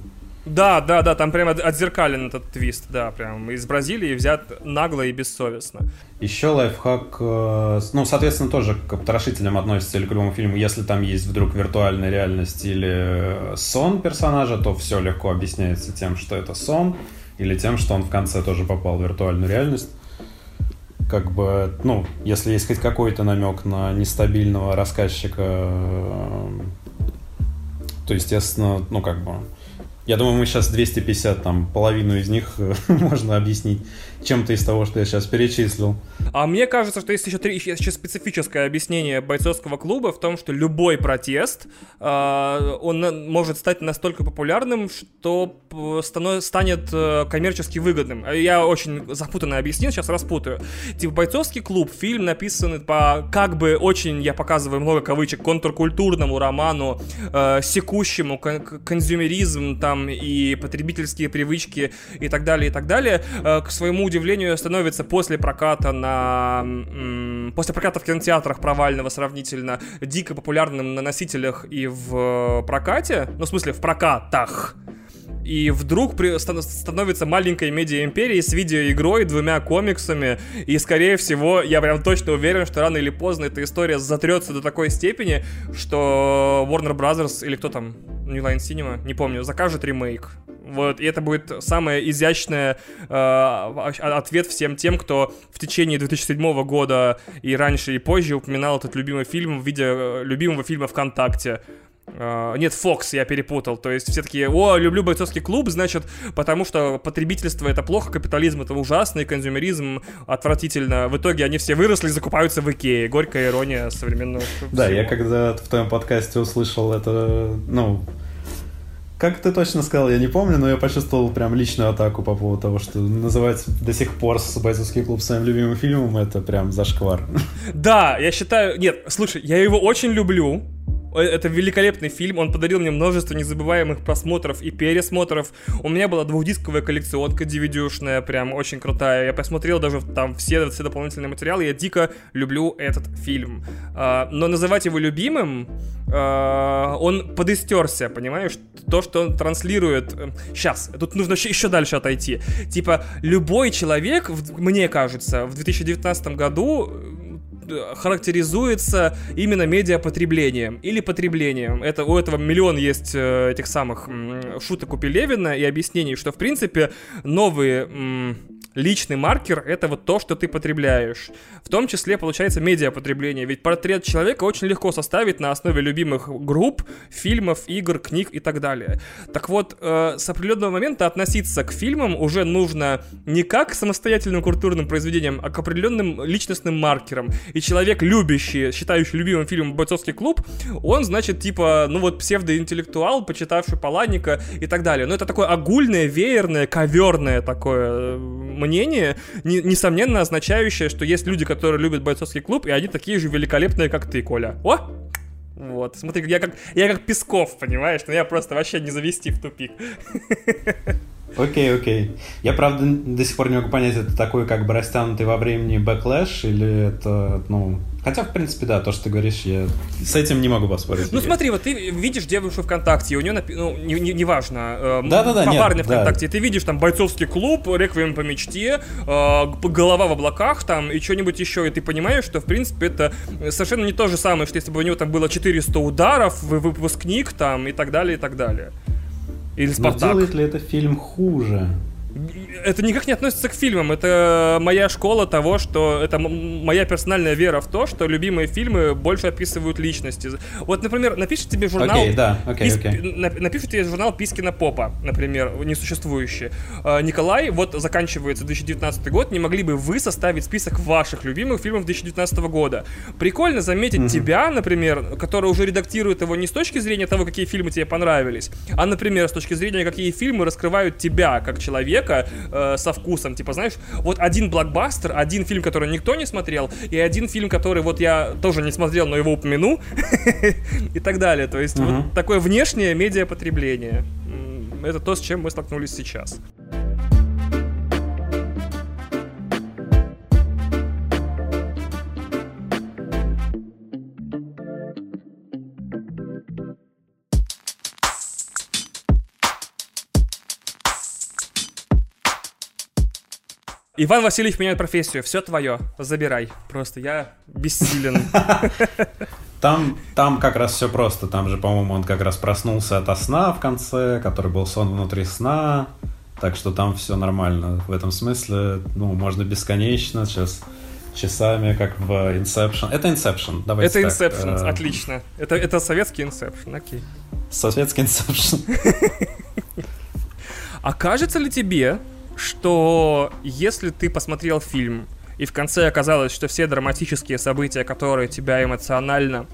Да, да, да, там прямо отзеркален этот твист, да, прям из Бразилии взят нагло и бессовестно. Еще лайфхак, э, ну, соответственно, тоже к потрошителям относится или к любому фильму. Если там есть вдруг виртуальная реальность или сон персонажа, то все легко объясняется тем, что это сон, или тем, что он в конце тоже попал в виртуальную реальность. Как бы, ну, если есть хоть какой-то намек на нестабильного рассказчика, э, то, естественно, ну, как бы, я думаю, мы сейчас 250, там, половину из них э, можно объяснить чем-то из того, что я сейчас перечислил. А мне кажется, что есть еще, три, еще специфическое объяснение бойцовского клуба в том, что любой протест, э, он может стать настолько популярным, что станов, станет э, коммерчески выгодным. Я очень запутанно объяснил, сейчас распутаю. Типа бойцовский клуб, фильм написан по как бы очень, я показываю много кавычек, контркультурному роману, э, секущему кон консюмеризм там и потребительские привычки и так далее, и так далее, э, к своему удивлению, становится после проката на... После проката в кинотеатрах провального сравнительно дико популярным на носителях и в прокате, ну, в смысле, в прокатах, и вдруг при, становится маленькой медиа-империей с видеоигрой, двумя комиксами, и, скорее всего, я прям точно уверен, что рано или поздно эта история затрется до такой степени, что Warner Brothers, или кто там, New Line Cinema, не помню, закажет ремейк. Вот, и это будет самый изящный э, ответ всем тем, кто в течение 2007 года и раньше, и позже упоминал этот любимый фильм в виде э, любимого фильма ВКонтакте. Uh, нет, Fox я перепутал. То есть все таки о, люблю бойцовский клуб, значит, потому что потребительство это плохо, капитализм это ужасно, и консюмеризм отвратительно. В итоге они все выросли и закупаются в Икее. Горькая ирония современного Да, всего. я когда в твоем подкасте услышал это, ну, как ты точно сказал, я не помню, но я почувствовал прям личную атаку по поводу того, что называть до сих пор «Бойцовский клуб» своим любимым фильмом, это прям зашквар. Да, я считаю... Нет, слушай, я его очень люблю, это великолепный фильм, он подарил мне множество незабываемых просмотров и пересмотров. У меня была двухдисковая коллекционка DVD-шная, прям очень крутая. Я посмотрел даже там все, все дополнительные материалы, я дико люблю этот фильм. А, но называть его любимым, а, он подистерся, понимаешь? То, что он транслирует... Сейчас, э, тут нужно еще дальше отойти. Типа, любой человек, мне кажется, в 2019 году э, характеризуется именно медиапотреблением или потреблением. Это, у этого миллион есть э, этих самых шуток у Пелевина и объяснений, что, в принципе, новые... Личный маркер — это вот то, что ты потребляешь. В том числе, получается, медиапотребление. Ведь портрет человека очень легко составить на основе любимых групп, фильмов, игр, книг и так далее. Так вот, э, с определенного момента относиться к фильмам уже нужно не как к самостоятельным культурным произведениям, а к определенным личностным маркерам. И человек, любящий, считающий любимым фильмом «Бойцовский клуб», он, значит, типа, ну вот псевдоинтеллектуал, почитавший Паланика и так далее. Но это такое огульное, веерное, коверное такое э, мнение, не, несомненно означающее, что есть люди, которые любят бойцовский клуб, и они такие же великолепные, как ты, Коля. О! Вот, смотри, я как, я как Песков, понимаешь? Но я просто вообще не завести в тупик. Окей, окей. Я, правда, до сих пор не могу понять, это такой как бы растянутый во времени backlash или это, ну... Хотя, в принципе, да, то, что ты говоришь, я с этим не могу поспорить. Ну смотри, вот ты видишь девушку ВКонтакте, у нее, напи... ну, неважно, не, не важно, э, Да-да-да, нет, попарный да. ВКонтакте, ты видишь там бойцовский клуб, реквием по мечте, э, голова в облаках там и что-нибудь еще, и ты понимаешь, что, в принципе, это совершенно не то же самое, что если бы у него там было 400 ударов, вы- выпускник там и так далее, и так далее. Или Но Спартак. делает ли это фильм хуже? Это никак не относится к фильмам. Это моя школа того, что это моя персональная вера в то, что любимые фильмы больше описывают личности. Вот, например, напишет тебе журнал. Окей, да, окей, окей. на- Напишет тебе журнал Пискина Попа, например, несуществующий. А, Николай, вот заканчивается 2019 год, не могли бы вы составить список ваших любимых фильмов 2019 года? Прикольно заметить тебя, например, который уже редактирует его не с точки зрения того, какие фильмы тебе понравились, а, например, с точки зрения, какие фильмы раскрывают тебя как человека э, со вкусом. Типа, знаешь, вот один блокбастер, один фильм, который никто не смотрел, и один фильм, который вот я тоже не смотрел, но его упомяну, и так далее. То есть вот такое внешнее медиапотребление. Это то, с чем мы столкнулись сейчас. Иван Васильевич меняет профессию. Все твое. Забирай. Просто я бессилен. Там, там как раз все просто. Там же, по-моему, он как раз проснулся от сна в конце, который был сон внутри сна. Так что там все нормально. В этом смысле, ну, можно бесконечно сейчас часами, как в Inception. Это Inception, давайте Это так, Inception, э, отлично. Это, это советский Inception, окей. Советский Inception. А кажется ли тебе, что если ты посмотрел фильм, и в конце оказалось, что все драматические события, которые тебя эмоционально,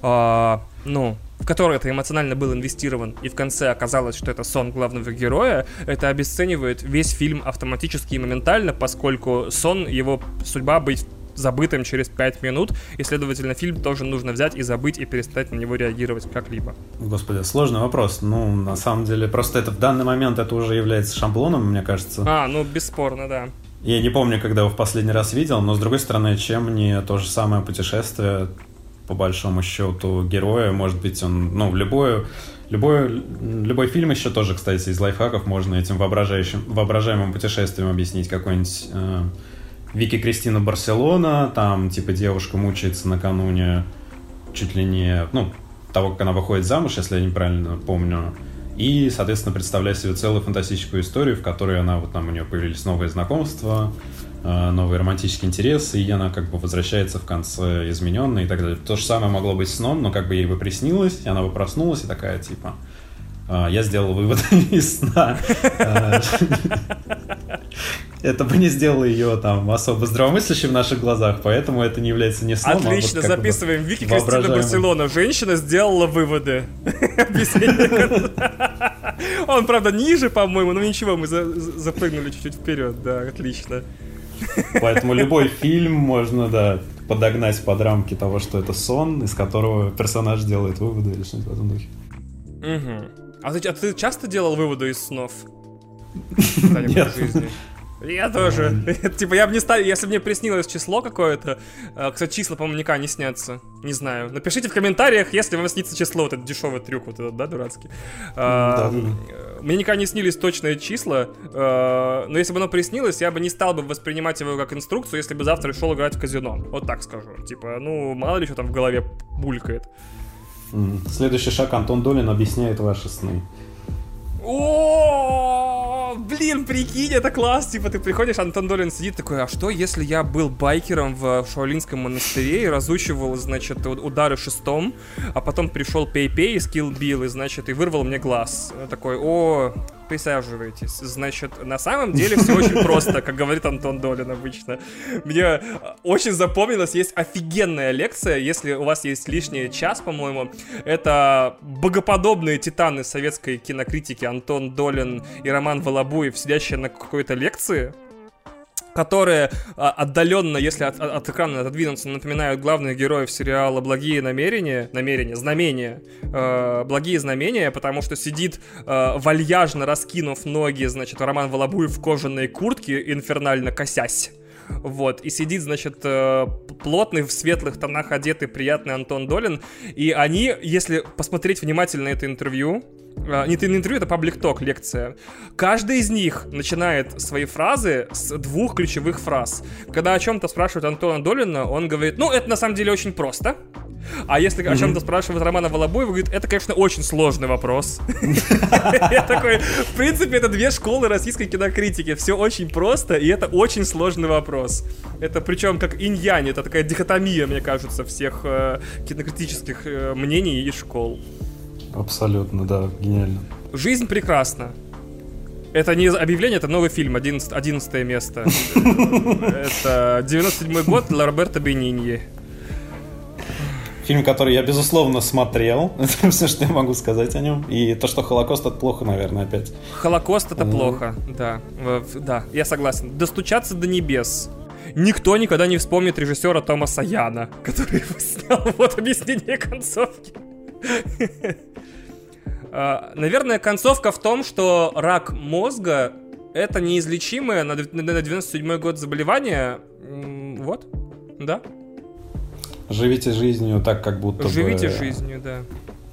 а, ну, в которые ты эмоционально был инвестирован, и в конце оказалось, что это сон главного героя, это обесценивает весь фильм автоматически и моментально, поскольку сон, его судьба быть забытым через 5 минут, и, следовательно, фильм тоже нужно взять и забыть, и перестать на него реагировать как-либо. Господи, сложный вопрос. Ну, на самом деле, просто это в данный момент это уже является шаблоном, мне кажется. А, ну, бесспорно, да. Я не помню, когда его в последний раз видел, но с другой стороны, чем не то же самое путешествие, по большому счету, героя, может быть, он, ну, любое, любой, любой фильм еще тоже, кстати, из лайфхаков можно этим воображающим, воображаемым путешествием объяснить какой-нибудь э, Вики Кристина Барселона, там, типа, девушка мучается накануне чуть ли не, ну, того, как она выходит замуж, если я неправильно помню, и, соответственно, представляя себе целую фантастическую историю, в которой она, вот там у нее появились новые знакомства, э, новые романтические интересы, и она как бы возвращается в конце измененной и так далее. То же самое могло быть сном, но как бы ей бы приснилось, и она бы проснулась и такая, типа, «А, я сделал вывод из сна. Э, Это бы не сделало ее там особо здравомыслящей в наших глазах, поэтому это не является не сном, а вот Отлично, как бы записываем. Вики Кристина. Барселона. Женщина сделала выводы. Он, правда, ниже, по-моему, но ничего, мы за- за- запрыгнули чуть-чуть вперед. Да, отлично. Поэтому любой фильм можно, да, подогнать под рамки того, что это сон, из которого персонаж делает выводы или что-нибудь в этом духе. Мгм. А ты, а ты часто делал выводы из снов? Нет. жизни? Я тоже. типа, я бы не ставил, если бы мне приснилось число какое-то. э, Кстати, числа, по-моему, никогда не снятся. Не знаю. Напишите в комментариях, если вам снится число, вот этот дешевый трюк, вот этот, да, дурацкий. А, Да. э, Мне никогда не снились точные числа, э, но если бы оно приснилось, я бы не стал бы воспринимать его как инструкцию, если бы завтра шел играть в казино. Вот так скажу. Типа, ну, мало ли что там в голове булькает. Следующий шаг Антон Долин объясняет ваши сны. О, блин, прикинь, это класс. Типа, ты приходишь, Антон Долин сидит такой, а что, если я был байкером в Шаолинском монастыре и разучивал, значит, удары шестом, а потом пришел Пей-Пей и скилл бил, и, значит, и вырвал мне глаз. Такой, о, присаживайтесь. Значит, на самом деле все очень просто, как говорит Антон Долин обычно. Мне очень запомнилось, есть офигенная лекция, если у вас есть лишний час, по-моему, это богоподобные титаны советской кинокритики Антон Долин и Роман Волобуев, сидящие на какой-то лекции, которые а, отдаленно, если от, от- экрана отодвинуться, напоминают главных героев сериала «Благие намерения», намерения, знамения, э, «Благие знамения», потому что сидит э, вальяжно раскинув ноги, значит, Роман Волобуев в кожаной куртке, инфернально косясь. Вот, и сидит, значит, э, плотный, в светлых тонах одетый, приятный Антон Долин. И они, если посмотреть внимательно это интервью, э, не не интервью, это паблик ток, лекция. Каждый из них начинает свои фразы с двух ключевых фраз. Когда о чем-то спрашивают Антона Долина, он говорит, ну, это на самом деле очень просто. А если о чем-то спрашивают Романа Волобуева, говорит, это, конечно, очень сложный вопрос. Я такой, в принципе, это две школы российской кинокритики. Все очень просто, и это очень сложный вопрос. Это причем как инь-янь, это такая дихотомия, мне кажется, всех э, кинокритических э, мнений и школ. Абсолютно, да, гениально. Жизнь прекрасна. Это не объявление, это новый фильм, 11, 11 место. Это 97 год Роберто Бениньи. Фильм, который я, безусловно, смотрел. Это все, что я могу сказать о нем. И то, что Холокост, это плохо, наверное, опять. Холокост это плохо, да. Э, Да, я согласен. Достучаться до небес. Никто никогда не вспомнит режиссера Томаса Яна, который его снял вот объяснение концовки. А, Наверное, концовка в том, что рак мозга это неизлечимое на дв- на 97 год заболевание. Вот, да. Живите жизнью так, как будто Живите бы жизнью, да.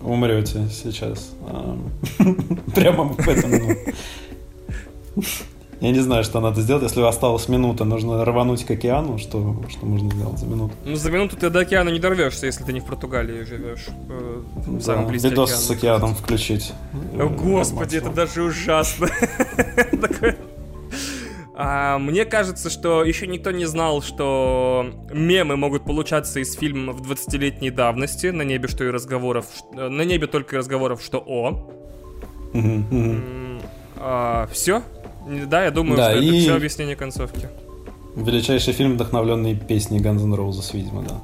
умрете сейчас. Ам, Прямо в этом. ну. Я не знаю, что надо сделать. Если осталась минута, нужно рвануть к океану. Что, что можно сделать за минуту? Ну, за минуту ты до океана не дорвешься, если ты не в Португалии живешь. э, Да, Видос океану. с океаном включить. О, господи, это даже ужасно. А, мне кажется, что еще никто не знал, что мемы могут получаться из фильмов 20-летней давности. На небе что и разговоров, ш- на небе только разговоров, что о. Мгм. все? Да, я думаю, Да, что это и- все объяснение концовки. Величайший фильм, вдохновленный песней Guns N' Roses, видимо, да.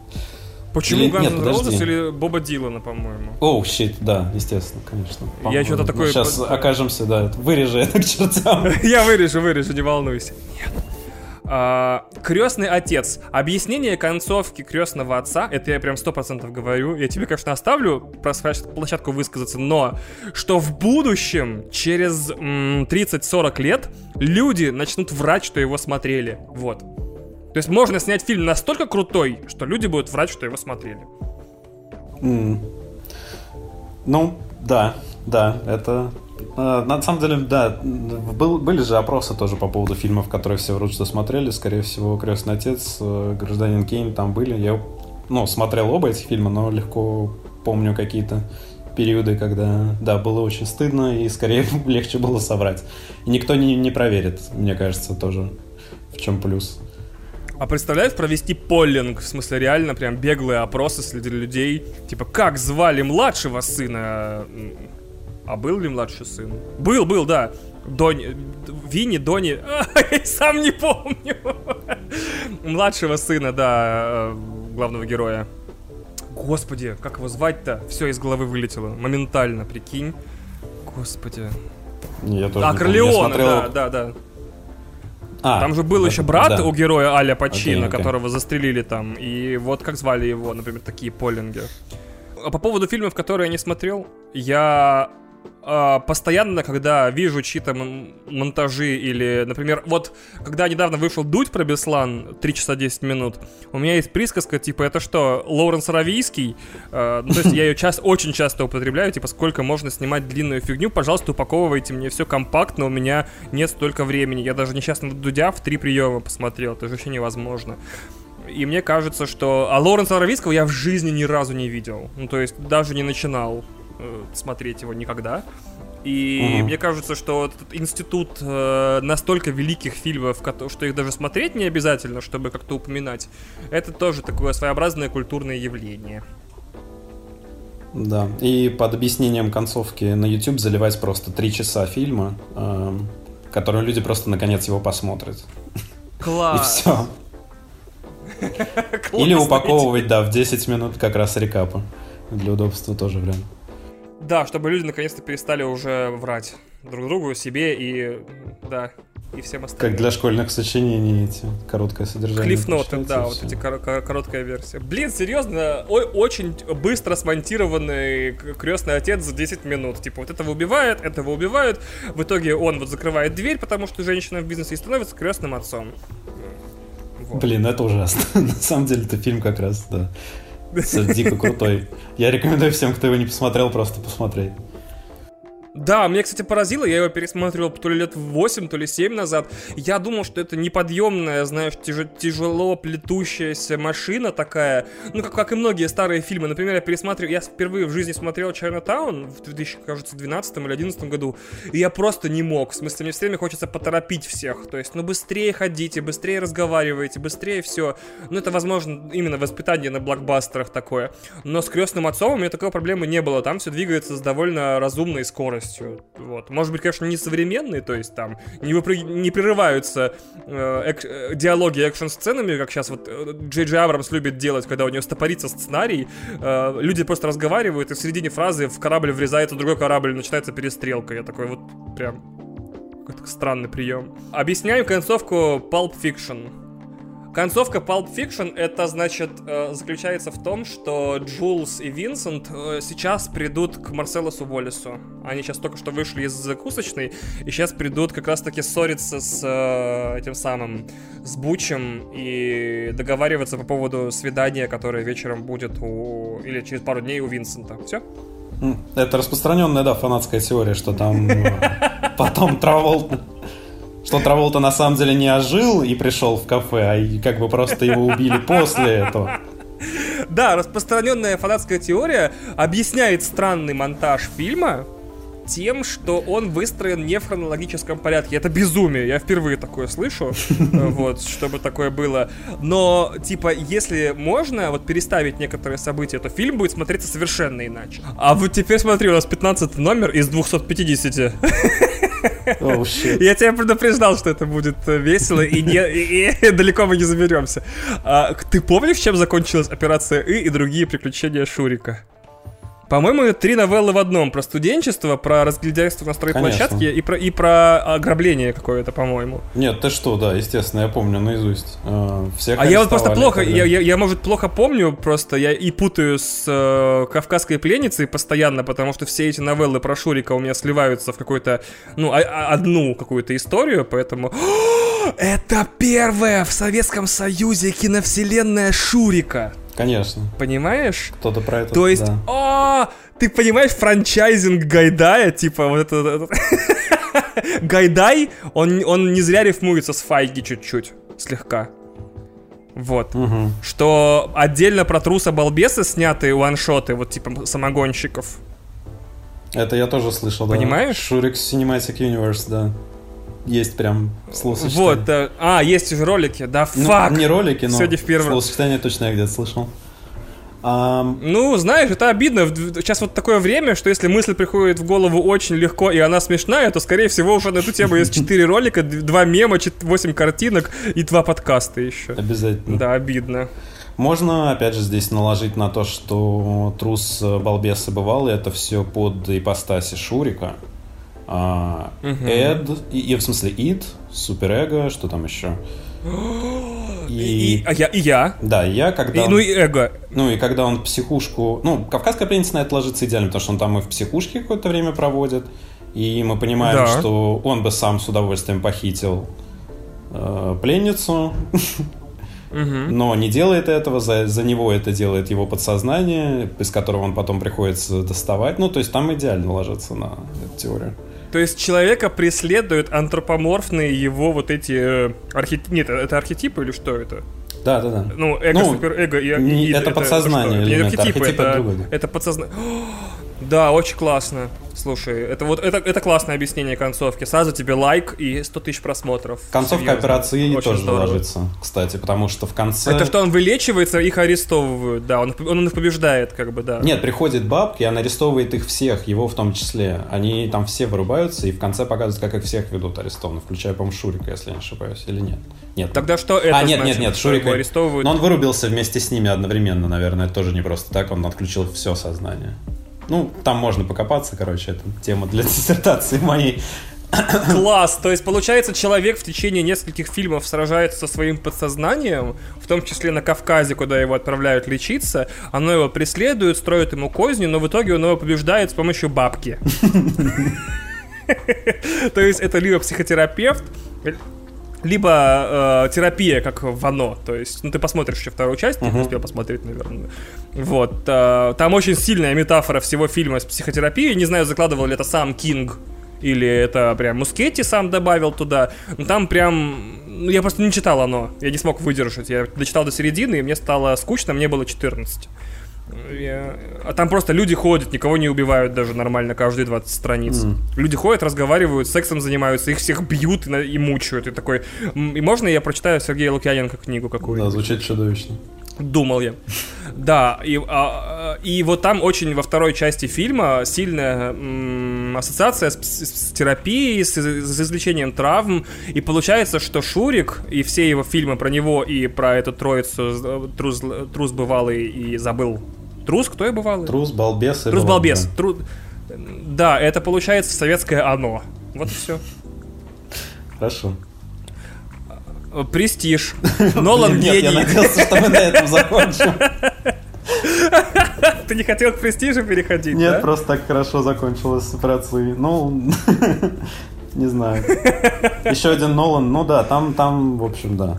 Почему Или- Guns нет, подожди. Roses или Боба Дилана, по-моему? Оу, щит, да, естественно, конечно. Я чё-то такое Сейчас окажемся, да, вырежи это к чертям. Я вырежу, вырежу, не волнуйся. Нет. крестный отец. Объяснение концовки крестного отца, это я прям сто процентов говорю. Я тебе, конечно, оставлю просвач- площадку высказаться, но что в будущем, через м, 30-40 лет, люди начнут врать, что его смотрели. Вот. То есть можно снять фильм настолько крутой, что люди будут врать, что его смотрели. М. Ну, да, да, это... э, На самом деле, да, был- были же опросы тоже по поводу фильмов, которые все что смотрели. Скорее всего, «Крестный отец», э, «Гражданин Кейн» там были. Я, ну, смотрел оба этих фильма, но легко помню какие-то периоды, когда, да, было очень стыдно и скорее легче было соврать. И никто не, не проверит, мне кажется, тоже, в чем плюс. А представляешь, провести поллинг, в смысле реально прям беглые опросы среди людей, типа, как звали младшего сына? А был ли младший сын? Был, был, да. Дони, Винни, Дони, сам не помню. Младшего сына, да, э, главного героя. Господи, как его звать-то? Все из головы вылетело. Моментально, прикинь. Господи. Я тоже А, Корлеоне, да, да, да. А, Там же был да, еще брат да. у героя Аля Пачино, Окей, окей. которого застрелили там. И вот как звали его, например, такие поллинги. А по поводу фильмов, которые я не смотрел, я постоянно, когда вижу чьи-то монтажи или, например, вот, когда недавно вышел Дудь про Беслан, 3 часа 10 минут, у меня есть присказка, типа, это что, Лоуренс Равийский? Э, ну, то есть я ее час, очень часто употребляю, типа, сколько можно снимать длинную фигню, пожалуйста, упаковывайте мне все компактно, у меня нет столько времени. Я даже несчастного Дудя в три приема посмотрел, это же вообще невозможно. И мне кажется, что... А Лоренса Равицкого я в жизни ни разу не видел. Ну, то есть даже не начинал смотреть его никогда. И угу. мне кажется, что этот институт э, настолько великих фильмов, что их даже смотреть не обязательно, чтобы как-то упоминать, это тоже такое своеобразное культурное явление. Да, и под объяснением концовки на YouTube заливать просто три часа фильма, э, который люди просто наконец его посмотрят. Класс! И все. Или упаковывать, да, в 10 минут как раз рекапа. Для удобства тоже вариант. Да, чтобы люди наконец-то перестали уже врать друг другу, себе и, да, и всем остальным. Как для школьных сочинений эти, короткое содержание. Клиффноты, да, вот эти кор- кор- короткая версия. Блин, серьезно, ой, очень быстро смонтированный крестный отец за 10 минут. Типа, вот этого убивает, этого убивают. В итоге он вот закрывает дверь, потому что женщина в бизнесе и становится крестным отцом. Вот. Блин, это ужасно. На самом деле, это фильм как раз, да. Дико крутой. Я рекомендую всем, кто его не посмотрел, просто посмотреть. Да, мне, кстати, поразило, я его пересмотрел то ли лет 8, то ли 7 назад. Я думал, что это неподъемная, знаешь, тяж тяжело плетущаяся машина такая, ну, как, как и многие старые фильмы. Например, я пересматривал, я впервые в жизни смотрел Чайнатаун в 2012 или 2011 году, и я просто не мог. В смысле, мне все время хочется поторопить всех. То есть, ну, быстрее ходите, быстрее разговаривайте, быстрее все. Ну, это, возможно, именно воспитание на блокбастерах такое. Но с крестным отцом у меня такой проблемы не было. Там все двигается с довольно разумной скоростью скоростью. Вот. Может быть, конечно, не современные, то есть там не, выпрыг... не прерываются э, эк... Э, диалоги экшн-сценами, как сейчас вот э, Джей Джей Абрамс любит делать, когда у него стопорится сценарий, э, люди просто разговаривают, и в середине фразы в корабль врезается другой корабль, начинается перестрелка. Я такой вот прям какой-то странный прием. Объясняем концовку Pulp Fiction. Концовка Pulp Fiction это значит э, заключается в том, что Джулс и Винсент э, сейчас придут к Марселосу Уоллесу. Они сейчас только что вышли из закусочной и сейчас придут как раз таки ссориться с э, этим самым с Бучем и договариваться по поводу свидания, которое вечером будет у или через пару дней у Винсента. Все? Это распространенная, да, фанатская теория, что там потом Траволт что Траволта на самом деле не ожил и пришел в кафе, а как бы просто его убили после этого. Да, распространенная фанатская теория объясняет странный монтаж фильма, тем, что он выстроен не в хронологическом порядке. Это безумие, я впервые такое слышу, вот, чтобы такое было. Но, типа, если можно вот переставить некоторые события, то фильм будет смотреться совершенно иначе. А вот теперь смотри, у нас 15 номер из 250. Oh, Я тебя предупреждал, что это будет э, весело, и, не, и, и далеко мы не заберемся. А, ты помнишь, чем закончилась операция И и другие приключения Шурика? По-моему, три новеллы в одном. Про студенчество, про разглядяйство на стройплощадке и про, и про ограбление какое-то, по-моему. Нет, ты что, да, естественно, я помню наизусть. Э, всех а я вот просто плохо, я, я, я, может, плохо помню, просто я и путаю с э, «Кавказской пленницей» постоянно, потому что все эти новеллы про Шурика у меня сливаются в какую-то, ну, а, а, одну какую-то историю, поэтому... Это первая в Советском Союзе киновселенная Шурика! Конечно. Понимаешь? Кто-то про это. То есть, да. о, ты понимаешь франчайзинг Гайдая, типа вот это... Гайдай, он, он не зря рифмуется с Файги чуть-чуть, слегка. Вот. Угу. Что отдельно про труса балбесы снятые ваншоты, вот типа самогонщиков. Это я тоже слышал, Понимаешь? да. Шурик Cinematic Universe, да есть прям словосочетание. Вот, да. А, есть уже ролики, да, ну, фак. Ну, не ролики, но Сегодня в первом. словосочетание точно я где-то слышал. Um... Ну, знаешь, это обидно. Сейчас вот такое время, что если мысль приходит в голову очень легко, и она смешная, то, скорее всего, уже на эту тему есть 4 ролика, 2 мема, 8 картинок и 2 подкаста еще. Обязательно. Да, обидно. Можно, опять же, здесь наложить на то, что трус балбеса бывал, и это все под ипостаси Шурика. А, угу. Эд, и, и в смысле Ид, Суперэго, что там еще? И, и, а я, и я. Да, и я, когда... И, он, ну и эго. Ну и когда он психушку... Ну, «Кавказская пленница» на это ложится идеально, потому что он там и в психушке какое-то время проводит, и мы понимаем, Да. что он бы сам с удовольствием похитил э, пленницу, но не делает этого, за, за него это делает его подсознание, из которого он потом приходится доставать. Ну, то есть там идеально ложится на эту теорию. То есть человека преследуют антропоморфные его вот эти архетипы. Нет, это архетипы или что это? Да, да, да. Ну, эго, Ну, супер, эго и, не- и- это подсознание что? Не элемент, архетипы, архетип это это, это подсознание. Да, очень классно. Слушай, это вот это, это классное объяснение концовки. Сразу тебе лайк и 100 тысяч просмотров. Концовка Серьезно. операции Очень тоже здорово. ложится, кстати, потому что в конце... Это что он вылечивается, их арестовывают, да, он, он их побеждает, как бы, да. Нет, приходит бабки, она арестовывает их всех, его в том числе. Они там все вырубаются, и в конце показывают, как их всех ведут арестованных, включая, по-моему, Шурика, если я не ошибаюсь, или нет? Нет. Тогда что это а, нет, значит, нет, нет, Шурика... арестовывают? Но он вырубился вместе с ними одновременно, наверное, это тоже не просто так, он отключил все сознание. Ну, там можно покопаться, короче, это тема для диссертации моей. Класс! То есть, получается, человек в течение нескольких фильмов сражается со своим подсознанием, в том числе на Кавказе, куда его отправляют лечиться, оно его преследует, строит ему козни, но в итоге он его побеждает с помощью бабки. То есть, это либо психотерапевт, либо э, терапия, как в «Оно». То есть, ну, ты посмотришь еще вторую часть, ты не успел посмотреть, наверное. Вот. э, там очень сильная метафора всего фильма с психотерапией. Не знаю, закладывал ли это сам Кинг или это прям Мускетти сам добавил туда. Но там прям... Ну, я просто не читал «Оно». Я не смог выдержать. Я дочитал до середины, и мне стало скучно, мне было 14. А там просто люди ходят, никого не убивают даже нормально каждые 20 страниц. Люди ходят, разговаривают, сексом занимаются, их всех бьют и, и мучают. И такой, «М, и можно я прочитаю Сергея Лукьяненко книгу Да, какую-нибудь? звучит чудовищно. Думал я. Да, и, а, а, и вот там очень во второй части фильма сильная м, ассоциация с, с- с терапией, с, с излечением травм. И получается, что Шурик и все его фильмы про него и про эту троицу э, трус, трус бывалый и забыл. Трус? Кто я бывалый? Трус, балбес и Трус балбес. балбес. Тру- Да, это получается советское оно. Вот и все. Хорошо. Престиж. Нолан Блин, Нет, я гений. надеялся, что мы на этом закончим. Ты не хотел к престижу переходить, Нет, да? просто так хорошо закончилось с операцией. Ну, не знаю. Еще один Нолан. Ну да, там, там, в общем, да.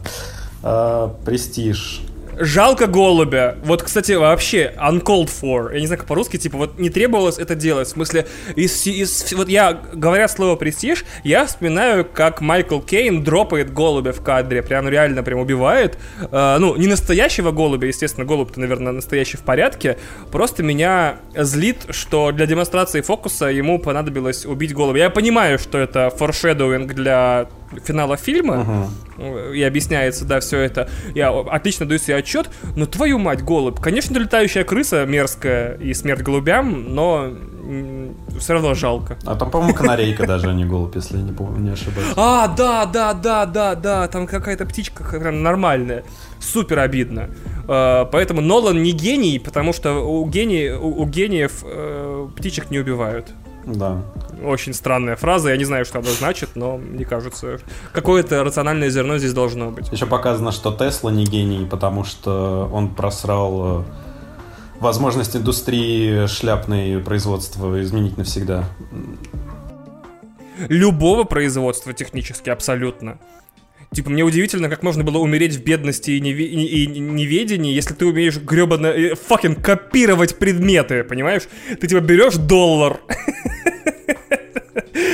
А, Престиж. Жалко голубя. Вот, кстати, вообще, uncalled for. Я не знаю, как по-русски, типа, вот не требовалось это делать. В смысле, из, из- вот я, говоря слово престиж, я вспоминаю, как Майкл Кейн дропает голубя в кадре. Прям реально прям убивает. Э, ну, не настоящего голубя, естественно, голубь-то, наверное, настоящий в порядке. Просто меня злит, что для демонстрации фокуса ему понадобилось убить голубя. Я понимаю, что это форшедоуинг для финала фильма, и объясняется, да, все это. Я отлично даю себе отчет, но твою мать, голубь. Конечно, летающая крыса мерзкая и смерть голубям, но все равно жалко. А там, по-моему, канарейка даже, а не голубь, если я не помню, не ошибаюсь. А, да, да, да, да, да, там какая-то птичка прям нормальная. Супер обидно. Э, Поэтому Нолан не гений, потому что у, гений, у, у гениев э, птичек не убивают. Да. Очень странная фраза, я не знаю, что она значит, но мне кажется, какое-то рациональное зерно здесь должно быть. Еще показано, что Тесла не гений, потому что он просрал э, возможность индустрии шляпной производства изменить навсегда. Любого производства технически, абсолютно. Типа, мне удивительно, как можно было умереть в бедности и, неве- и- и неведении, если ты умеешь гребано факин копировать предметы, понимаешь? Ты типа берешь доллар,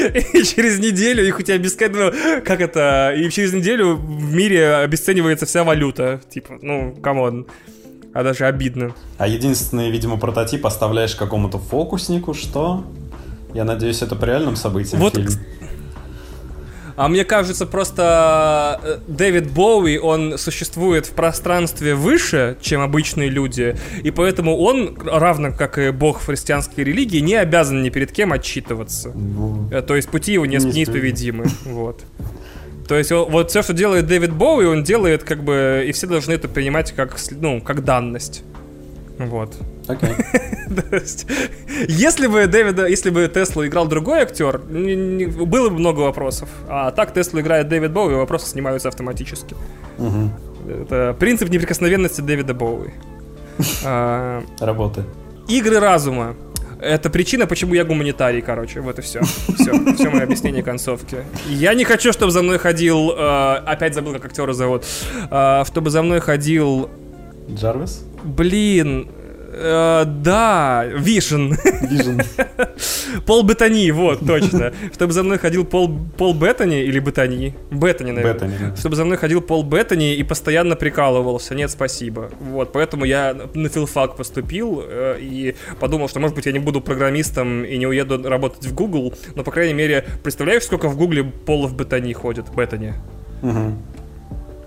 и через неделю их у тебя бесконечно... Как это? И через неделю в мире обесценивается вся валюта. Типа, ну, come on. А даже обидно. А единственный, видимо, прототип оставляешь какому-то фокуснику, что? Я надеюсь, это по реальным событиям Вот, фильм. А мне кажется, просто э, Дэвид Боуи, он существует в пространстве выше, чем обычные люди, и поэтому он, равно как и бог в христианской религии, не обязан ни перед кем отчитываться. Э, То есть пути его не- Неисповедимы. Вот. То есть вот все, что делает Дэвид Боуи, он делает как бы, и все должны это принимать как, ну, как данность. Вот. Есть, если бы Дэвида, если бы Теслу играл другой актер, не- не- было бы много вопросов. А так Теслу играет Дэвид Боуи, вопросы снимаются автоматически. Мгм. Это принцип неприкосновенности Дэвида Боуи. А, Работы. Игры разума. Это причина, почему я гуманитарий, короче. Вот и все. Все, все мое объяснение концовки. Я не хочу, чтобы за мной ходил... э, опять забыл, как актера зовут. Э, чтобы за мной ходил... Джарвис? Блин... э, да, Вишен. Вижен. Пол Беттани, вот, точно. Чтобы за мной ходил Пол, Пол Беттани или Беттани? Беттани, наверное. Беттани. Чтобы за мной ходил Пол Беттани и постоянно прикалывался. Нет, спасибо. Вот, поэтому я на филфак поступил э, и подумал, что, может быть, я не буду программистом и не уеду работать в Google, но, по крайней мере, представляешь, сколько в Гугле Полов Беттани ходит? Беттани. Мгм.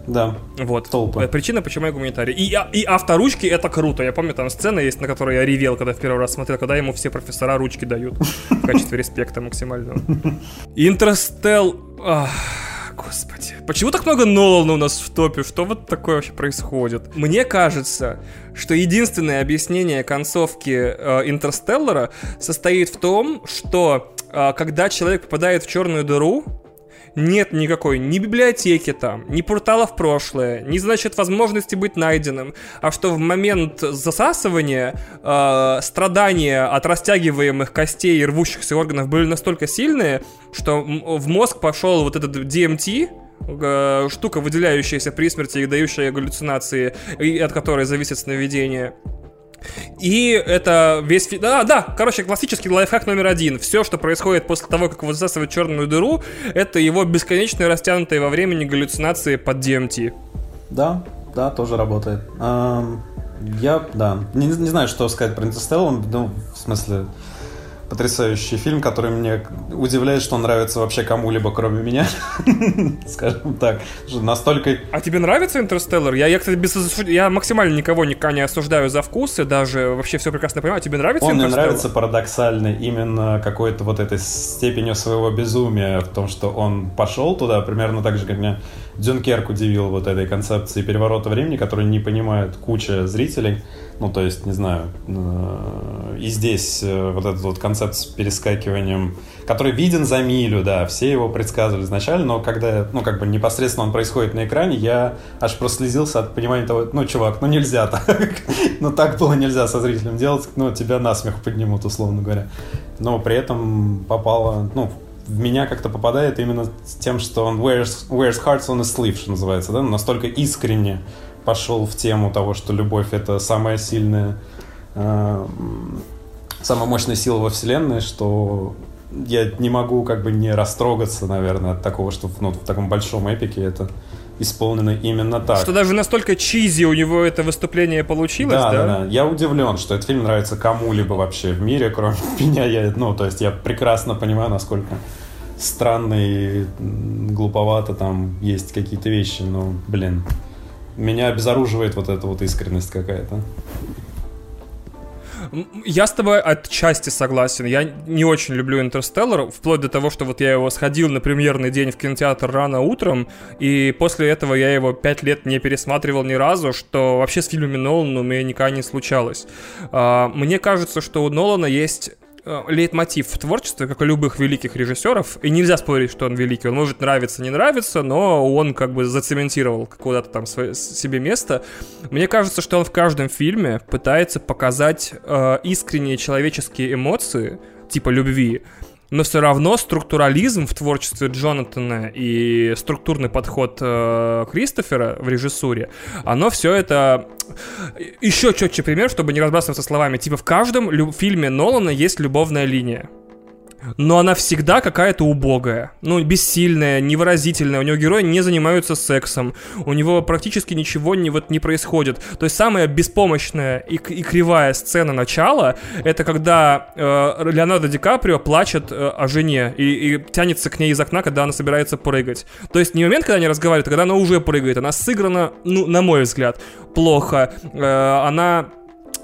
Да. Вот. Толпа. Э, Причина, почему я гуманитарий. И, а- и авторучки это круто. Я помню, там сцена есть, на которой я ревел, когда в первый раз смотрел, когда ему все профессора ручки дают в качестве респекта максимального. Интерстел... Ах, Господи. Почему так много Нолана у нас в топе? Что вот такое вообще происходит? Мне кажется, что единственное объяснение концовки э, Интерстеллара состоит в том, что э, когда человек попадает в черную дыру, нет никакой ни библиотеки там, ни портала в прошлое, ни, значит, возможности быть найденным, а что в момент засасывания э, страдания от растягиваемых костей и рвущихся органов были настолько сильные, что в мозг пошел вот этот DMT, э, штука, выделяющаяся при смерти и дающая галлюцинации, и от которой зависит сновидение. И это весь... Да, да, короче, классический лайфхак номер один. Все, что происходит после того, как его засасывают черную дыру, это его бесконечные растянутые во времени галлюцинации под DMT. Да, да, тоже работает. Я, да, не, не знаю, что сказать про Интерстеллар, ну, в смысле, потрясающий фильм, который мне удивляет, что он нравится вообще кому-либо, кроме меня, скажем так. Настолько А тебе нравится Интерстеллар? Я, я, кстати, без я максимально никого никогда не осуждаю за вкусы, даже вообще все прекрасно понимаю. Тебе нравится Он мне нравится парадоксально именно какой-то вот этой степенью своего безумия в том, что он пошел туда примерно так же, как меня Дюнкерк удивил вот этой концепции переворота времени, которую не понимает куча зрителей. Ну, то есть, не знаю, э, и здесь э, вот этот вот концепт с перескакиванием, который виден за милю, да, все его предсказывали изначально, но когда, ну, как бы непосредственно он происходит на экране, я аж прослезился от понимания того, ну, чувак, ну, нельзя так. Ну, так было нельзя со зрителем делать, ну, тебя насмех поднимут, условно говоря. Но при этом попало, ну, в меня как-то попадает именно с тем, что он wears, wears hearts on his sleeve, что называется, да, настолько искренне пошел в тему того, что любовь это самая сильная, э, самая мощная сила во вселенной, что я не могу как бы не растрогаться, наверное, от такого, что ну, в таком большом эпике это исполнено именно так. Что даже настолько чизи у него это выступление получилось, Да, да? да, да. Я удивлен, что этот фильм нравится кому-либо вообще в мире, кроме меня. Я, ну, то есть я прекрасно понимаю, насколько странно и глуповато там есть какие-то вещи, но, блин, меня обезоруживает вот эта вот искренность какая-то. Я с тобой отчасти согласен. Я не очень люблю Интерстеллар, вплоть до того, что вот я его сходил на премьерный день в кинотеатр рано утром, и после этого я его пять лет не пересматривал ни разу, что вообще с фильмами Нолана у меня никогда не случалось. А, Мне кажется, что у Нолана есть лейтмотив в творчестве, как у любых великих режиссеров, и нельзя спорить, что он великий. Он может нравиться, не нравиться, но он как бы зацементировал куда-то там свое, себе место. Мне кажется, что он в каждом фильме пытается показать э, искренние человеческие эмоции, типа любви, но все равно структурализм в творчестве Джонатана и структурный подход э, Кристофера в режиссуре, оно все это еще четче пример, чтобы не разбрасываться словами. Типа в каждом фильме Нолана есть любовная линия. Но она всегда какая-то убогая. Ну, бессильная, невыразительная. У него герои не занимаются сексом. У него практически ничего не, вот, не происходит. То есть самая беспомощная и, и кривая сцена начала это когда э, Леонардо Ди Каприо плачет э, о жене и, и тянется к ней из окна, когда она собирается прыгать. То есть не момент, когда они разговаривают, а когда она уже прыгает. Она сыграна, ну, на мой взгляд, плохо. Э, она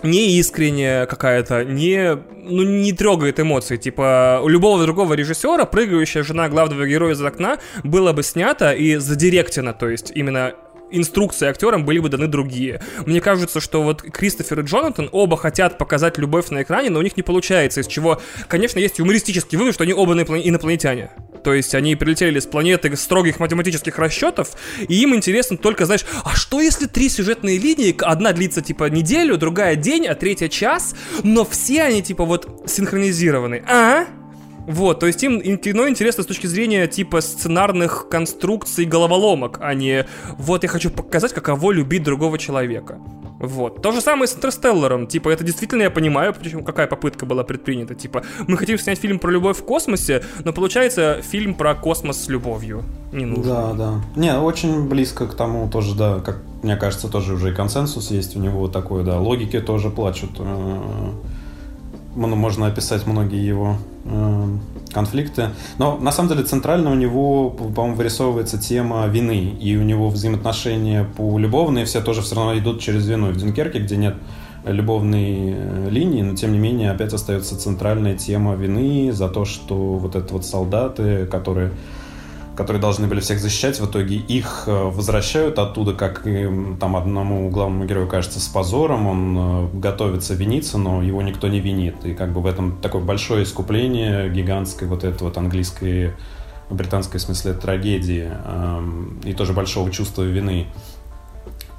не искренняя какая-то, не, ну, не трогает эмоции. Типа, у любого другого режиссера прыгающая жена главного героя из окна было бы снято и задиректено, то есть именно инструкции актерам были бы даны другие. Мне кажется, что вот Кристофер и Джонатан оба хотят показать любовь на экране, но у них не получается, из чего, конечно, есть юмористический вывод, что они оба иноплан- инопланетяне. То есть они прилетели с планеты строгих математических расчетов, и им интересно только, знаешь, а что если три сюжетные линии, одна длится типа неделю, другая день, а третья час, но все они типа вот синхронизированы. А? Вот, то есть им, кино интересно с точки зрения типа сценарных конструкций головоломок, а не вот я хочу показать, каково любить другого человека. Вот. То же самое с Интерстелларом. Типа, это действительно я понимаю, почему какая попытка была предпринята. Типа, мы хотим снять фильм про любовь в космосе, но получается фильм про космос с любовью. Не нужно. Да, да. Не, очень близко к тому тоже, да, как мне кажется, тоже уже и консенсус есть у него такой, да. Логики тоже плачут. Э, можно описать многие его э, конфликты. Но на самом деле центрально у него, по-моему, вырисовывается тема вины, и у него взаимоотношения по любовные все тоже все равно идут через вину. В Дюнкерке, где нет любовной э, линии, но тем не менее опять остается центральная тема вины за то, что вот это вот солдаты, которые которые должны были всех защищать, в итоге их э, возвращают оттуда, как там одному главному герою кажется, с позором, он э, готовится виниться, но его никто не винит. И как бы в этом такое большое искупление гигантской вот этой вот английской, британской в смысле трагедии эм, и тоже большого чувства вины.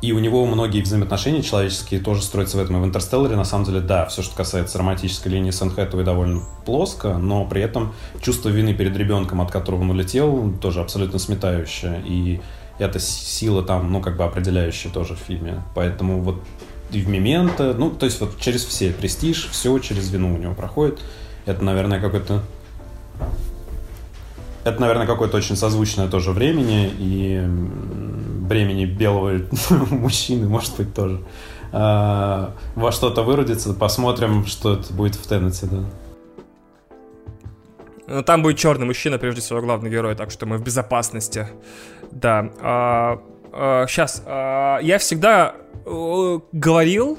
И у него многие взаимоотношения человеческие тоже строятся в этом. И в «Интерстелларе» на самом деле, да, все, что касается романтической линии с Энхэттуэй, довольно плоско, но при этом чувство вины перед ребенком, от которого он улетел, тоже абсолютно сметающее. И эта сила там, ну, как бы определяющая тоже в фильме. Поэтому вот и в «Мементо», ну, то есть вот через все, «Престиж», все через вину у него проходит. Это, наверное, какой-то это, наверное, какое-то очень созвучное тоже времени и бремени белого мужчины, может быть, тоже. А, во что-то выродится, посмотрим, что это будет в Теннете, да. Ну, там будет черный мужчина, прежде всего, главный герой, так что мы в безопасности. Да. А, а, сейчас. А, я всегда а, говорил,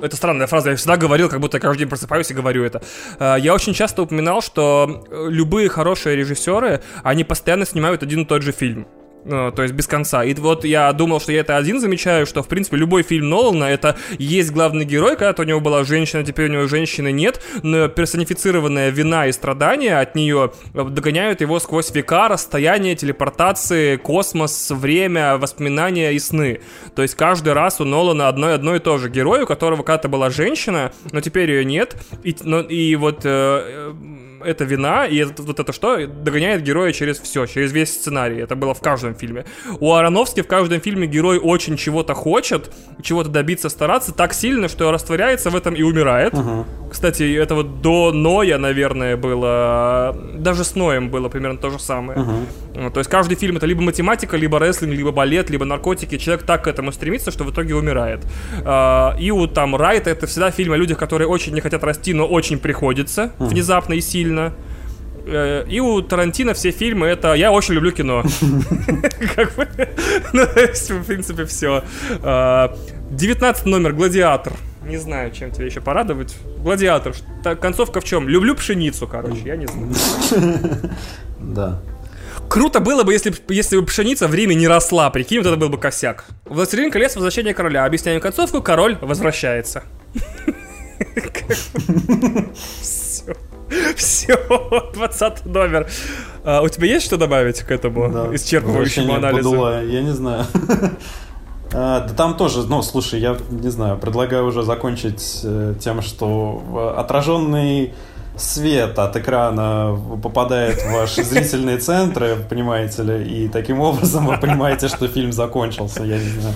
это странная фраза, я всегда говорил, как будто каждый день просыпаюсь и говорю это. А, я очень часто упоминал, что любые хорошие режиссеры, они постоянно снимают один и тот же фильм. Ну, то есть без конца. И вот я думал, что я это один замечаю, что, в принципе, любой фильм Нолана, это есть главный герой, когда-то у него была женщина, теперь у него женщины нет, но персонифицированная вина и страдания от нее догоняют его сквозь века, расстояние, телепортации, космос, время, воспоминания и сны. То есть каждый раз у Нолана одно, одно и то же. Герой, у которого когда-то была женщина, но теперь ее нет. И, но, и вот э, эта вина и это, вот это что догоняет героя через все, через весь сценарий. Это было в каждом фильме. У Ароновски в каждом фильме герой очень чего-то хочет, чего-то добиться, стараться так сильно, что растворяется в этом и умирает. Uh-huh. Кстати, это вот до Ноя, наверное, было... Даже с Ноем было примерно то же самое. Uh-huh. То есть каждый фильм это либо математика, либо рестлинг, либо балет, либо наркотики. Человек так к этому стремится, что в итоге умирает. А, и у там Райта это всегда фильм о людях, которые очень не хотят расти, но очень приходится внезапно и сильно сильно. Э, и у Тарантино все фильмы это я очень люблю кино. Ну, в принципе, все. 19 номер Гладиатор. Не знаю, чем тебе еще порадовать. Гладиатор. Концовка в чем? Люблю пшеницу, короче, я не знаю. Да. Круто было бы, если, если бы пшеница время не росла. Прикинь, вот это был бы косяк. Властелин колец Возвращение короля. Объясняем концовку. Король возвращается. Все, 20 номер. А, у тебя есть что добавить к этому да. исчерпывающему анализу? Подула, я не знаю. А, да там тоже, ну, слушай, я не знаю, предлагаю уже закончить э, тем, что отраженный свет от экрана попадает в ваши зрительные центры, понимаете ли, и таким образом вы понимаете, что фильм закончился, я не знаю.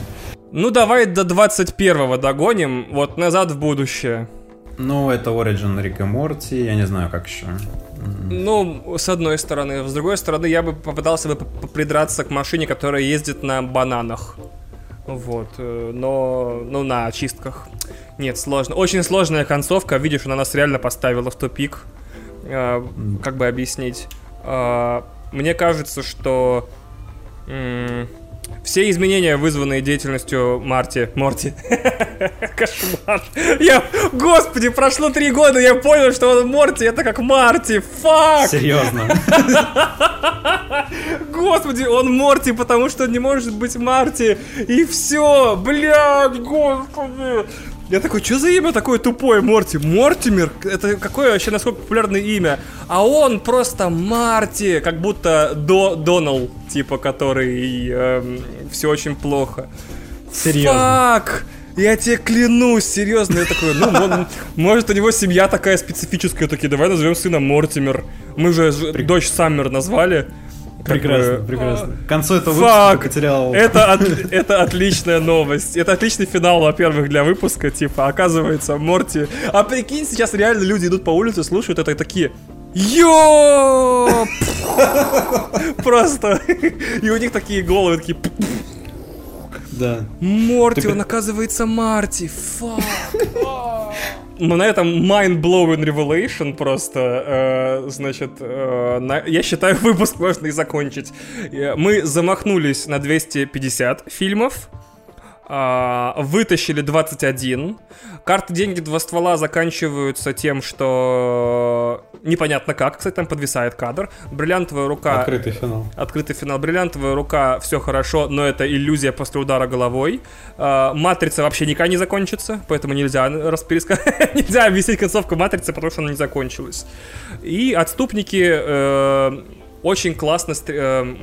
Ну, давай до 21-го догоним, вот назад в будущее. Ну, это Origin Рик и Морти, я не знаю, как еще. Ну, с одной стороны. С другой стороны, я бы попытался бы придраться к машине, которая ездит на бананах. Вот, э, но, ну, на очистках. Нет, сложно. Очень сложная концовка. Видишь, она нас реально поставила в тупик. Э, как бы объяснить? Э, мне кажется, что... Все изменения, вызванные деятельностью Марти, Морти. Кошмар. Я, господи, прошло три года, я понял, что он Морти, это как Марти. Фак! Серьезно. Господи, он Морти, потому что не может быть Марти. И все, блядь, господи. Я такой, что за имя такое тупое, Морти? Мортимер? Это какое вообще, насколько популярное имя? А он просто Марти, как будто до Донал, типа, который эм, все очень плохо. Серьезно. Фак! Я тебе клянусь, серьезно, я такой, ну, он, может, у него семья такая специфическая, такие, давай назовем сына Мортимер. Мы же ж- дочь Саммер назвали. Прекрасно, бы, прекрасно. К концу этого выпуска потерял... Это, от- это отличная новость. Это отличный финал, во-первых, для выпуска. Типа, оказывается, Морти... А прикинь, сейчас реально люди идут по улице, слушают это и такие... Йо! Просто. И у них такие головы такие... Да. Морти, Так- он оказывается Марти. Фак. Ну, на этом mind-blowing revelation просто, э, значит, э, на- я считаю, выпуск можно и закончить. Э, Мы замахнулись на 250 фильмов, а, вытащили 21. Карты деньги два ствола заканчиваются тем, что непонятно как, кстати, там подвисает кадр. Бриллиантовая рука. Открытый финал. Открытый финал. Бриллиантовая рука, все хорошо, но это иллюзия после удара головой. А, Матрица вообще никогда не закончится, поэтому нельзя распереска... нельзя объяснить концовку матрицы, потому что она не закончилась. И отступники э, очень классно... э,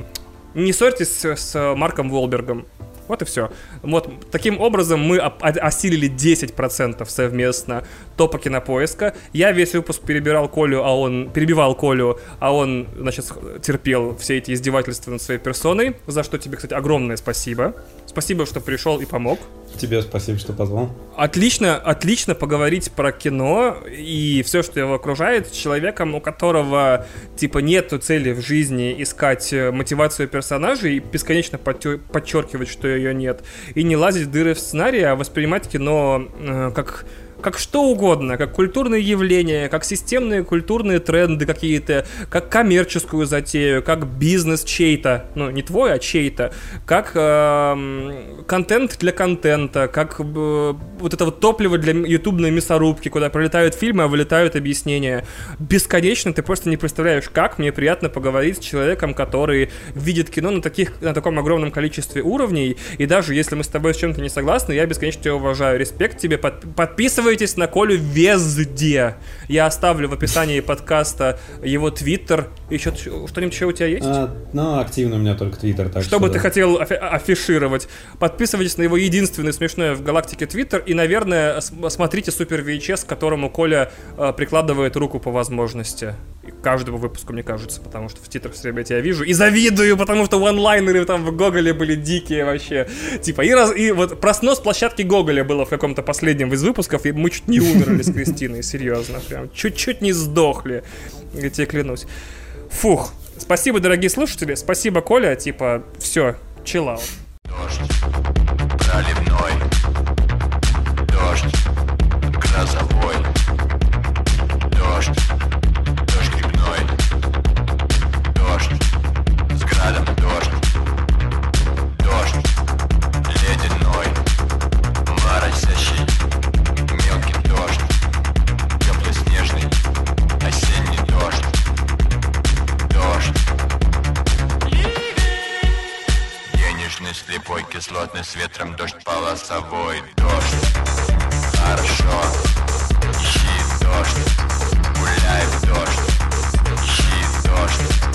не ссорьтесь с, с Марком Волбергом. Вот и все. Вот таким образом мы осилили 10% совместно топа кинопоиска. Я весь выпуск перебирал Колю, а он перебивал Колю, а он, значит, терпел все эти издевательства над своей персоной. За что тебе, кстати, огромное спасибо. Спасибо, что пришел и помог. Тебе спасибо, что позвал. Отлично, отлично поговорить про кино и все, что его окружает, с человеком, у которого, типа, нету цели в жизни искать э, мотивацию персонажей и бесконечно подчеркивать, что ее нет, и не лазить в дыры в сценарии, а воспринимать кино э, как как что угодно, как культурные явления, как системные культурные тренды какие-то, как коммерческую затею, как бизнес чей-то, ну не твой, а чей-то, как эм, контент для контента, как э, вот это вот топливо для ютубной мясорубки, куда пролетают фильмы, а вылетают объяснения. Бесконечно ты просто не представляешь, как мне приятно поговорить с человеком, который видит кино на, таких, на таком огромном количестве уровней, и даже если мы с тобой с чем-то не согласны, я бесконечно тебя уважаю, респект тебе, Под- подписывайтесь на Колю везде. Я оставлю в описании подкаста его твиттер, еще что-нибудь еще у тебя есть? А, ну, активно у меня только твиттер, так Что бы что ты да. хотел афи- афишировать? Подписывайтесь на его единственный смешной в галактике Твиттер и, наверное, смотрите Супер VHS, к которому Коля э, прикладывает руку по возможности. И каждому выпуску, мне кажется, потому что в титрах все время я тебя вижу. И завидую, потому что онлайнеры там в Гоголе были дикие вообще. Типа, и, раз, и вот про снос площадки Гоголя было в каком-то последнем из выпусков, и мы чуть не умерли с Кристиной, серьезно. Прям чуть-чуть не сдохли. Я тебе клянусь. Фух. Спасибо, дорогие слушатели. Спасибо, Коля. Типа, все, чиллаут. красный с ветром дождь полосовой дождь. Хорошо, ищи дождь, гуляй в дождь, ищи дождь.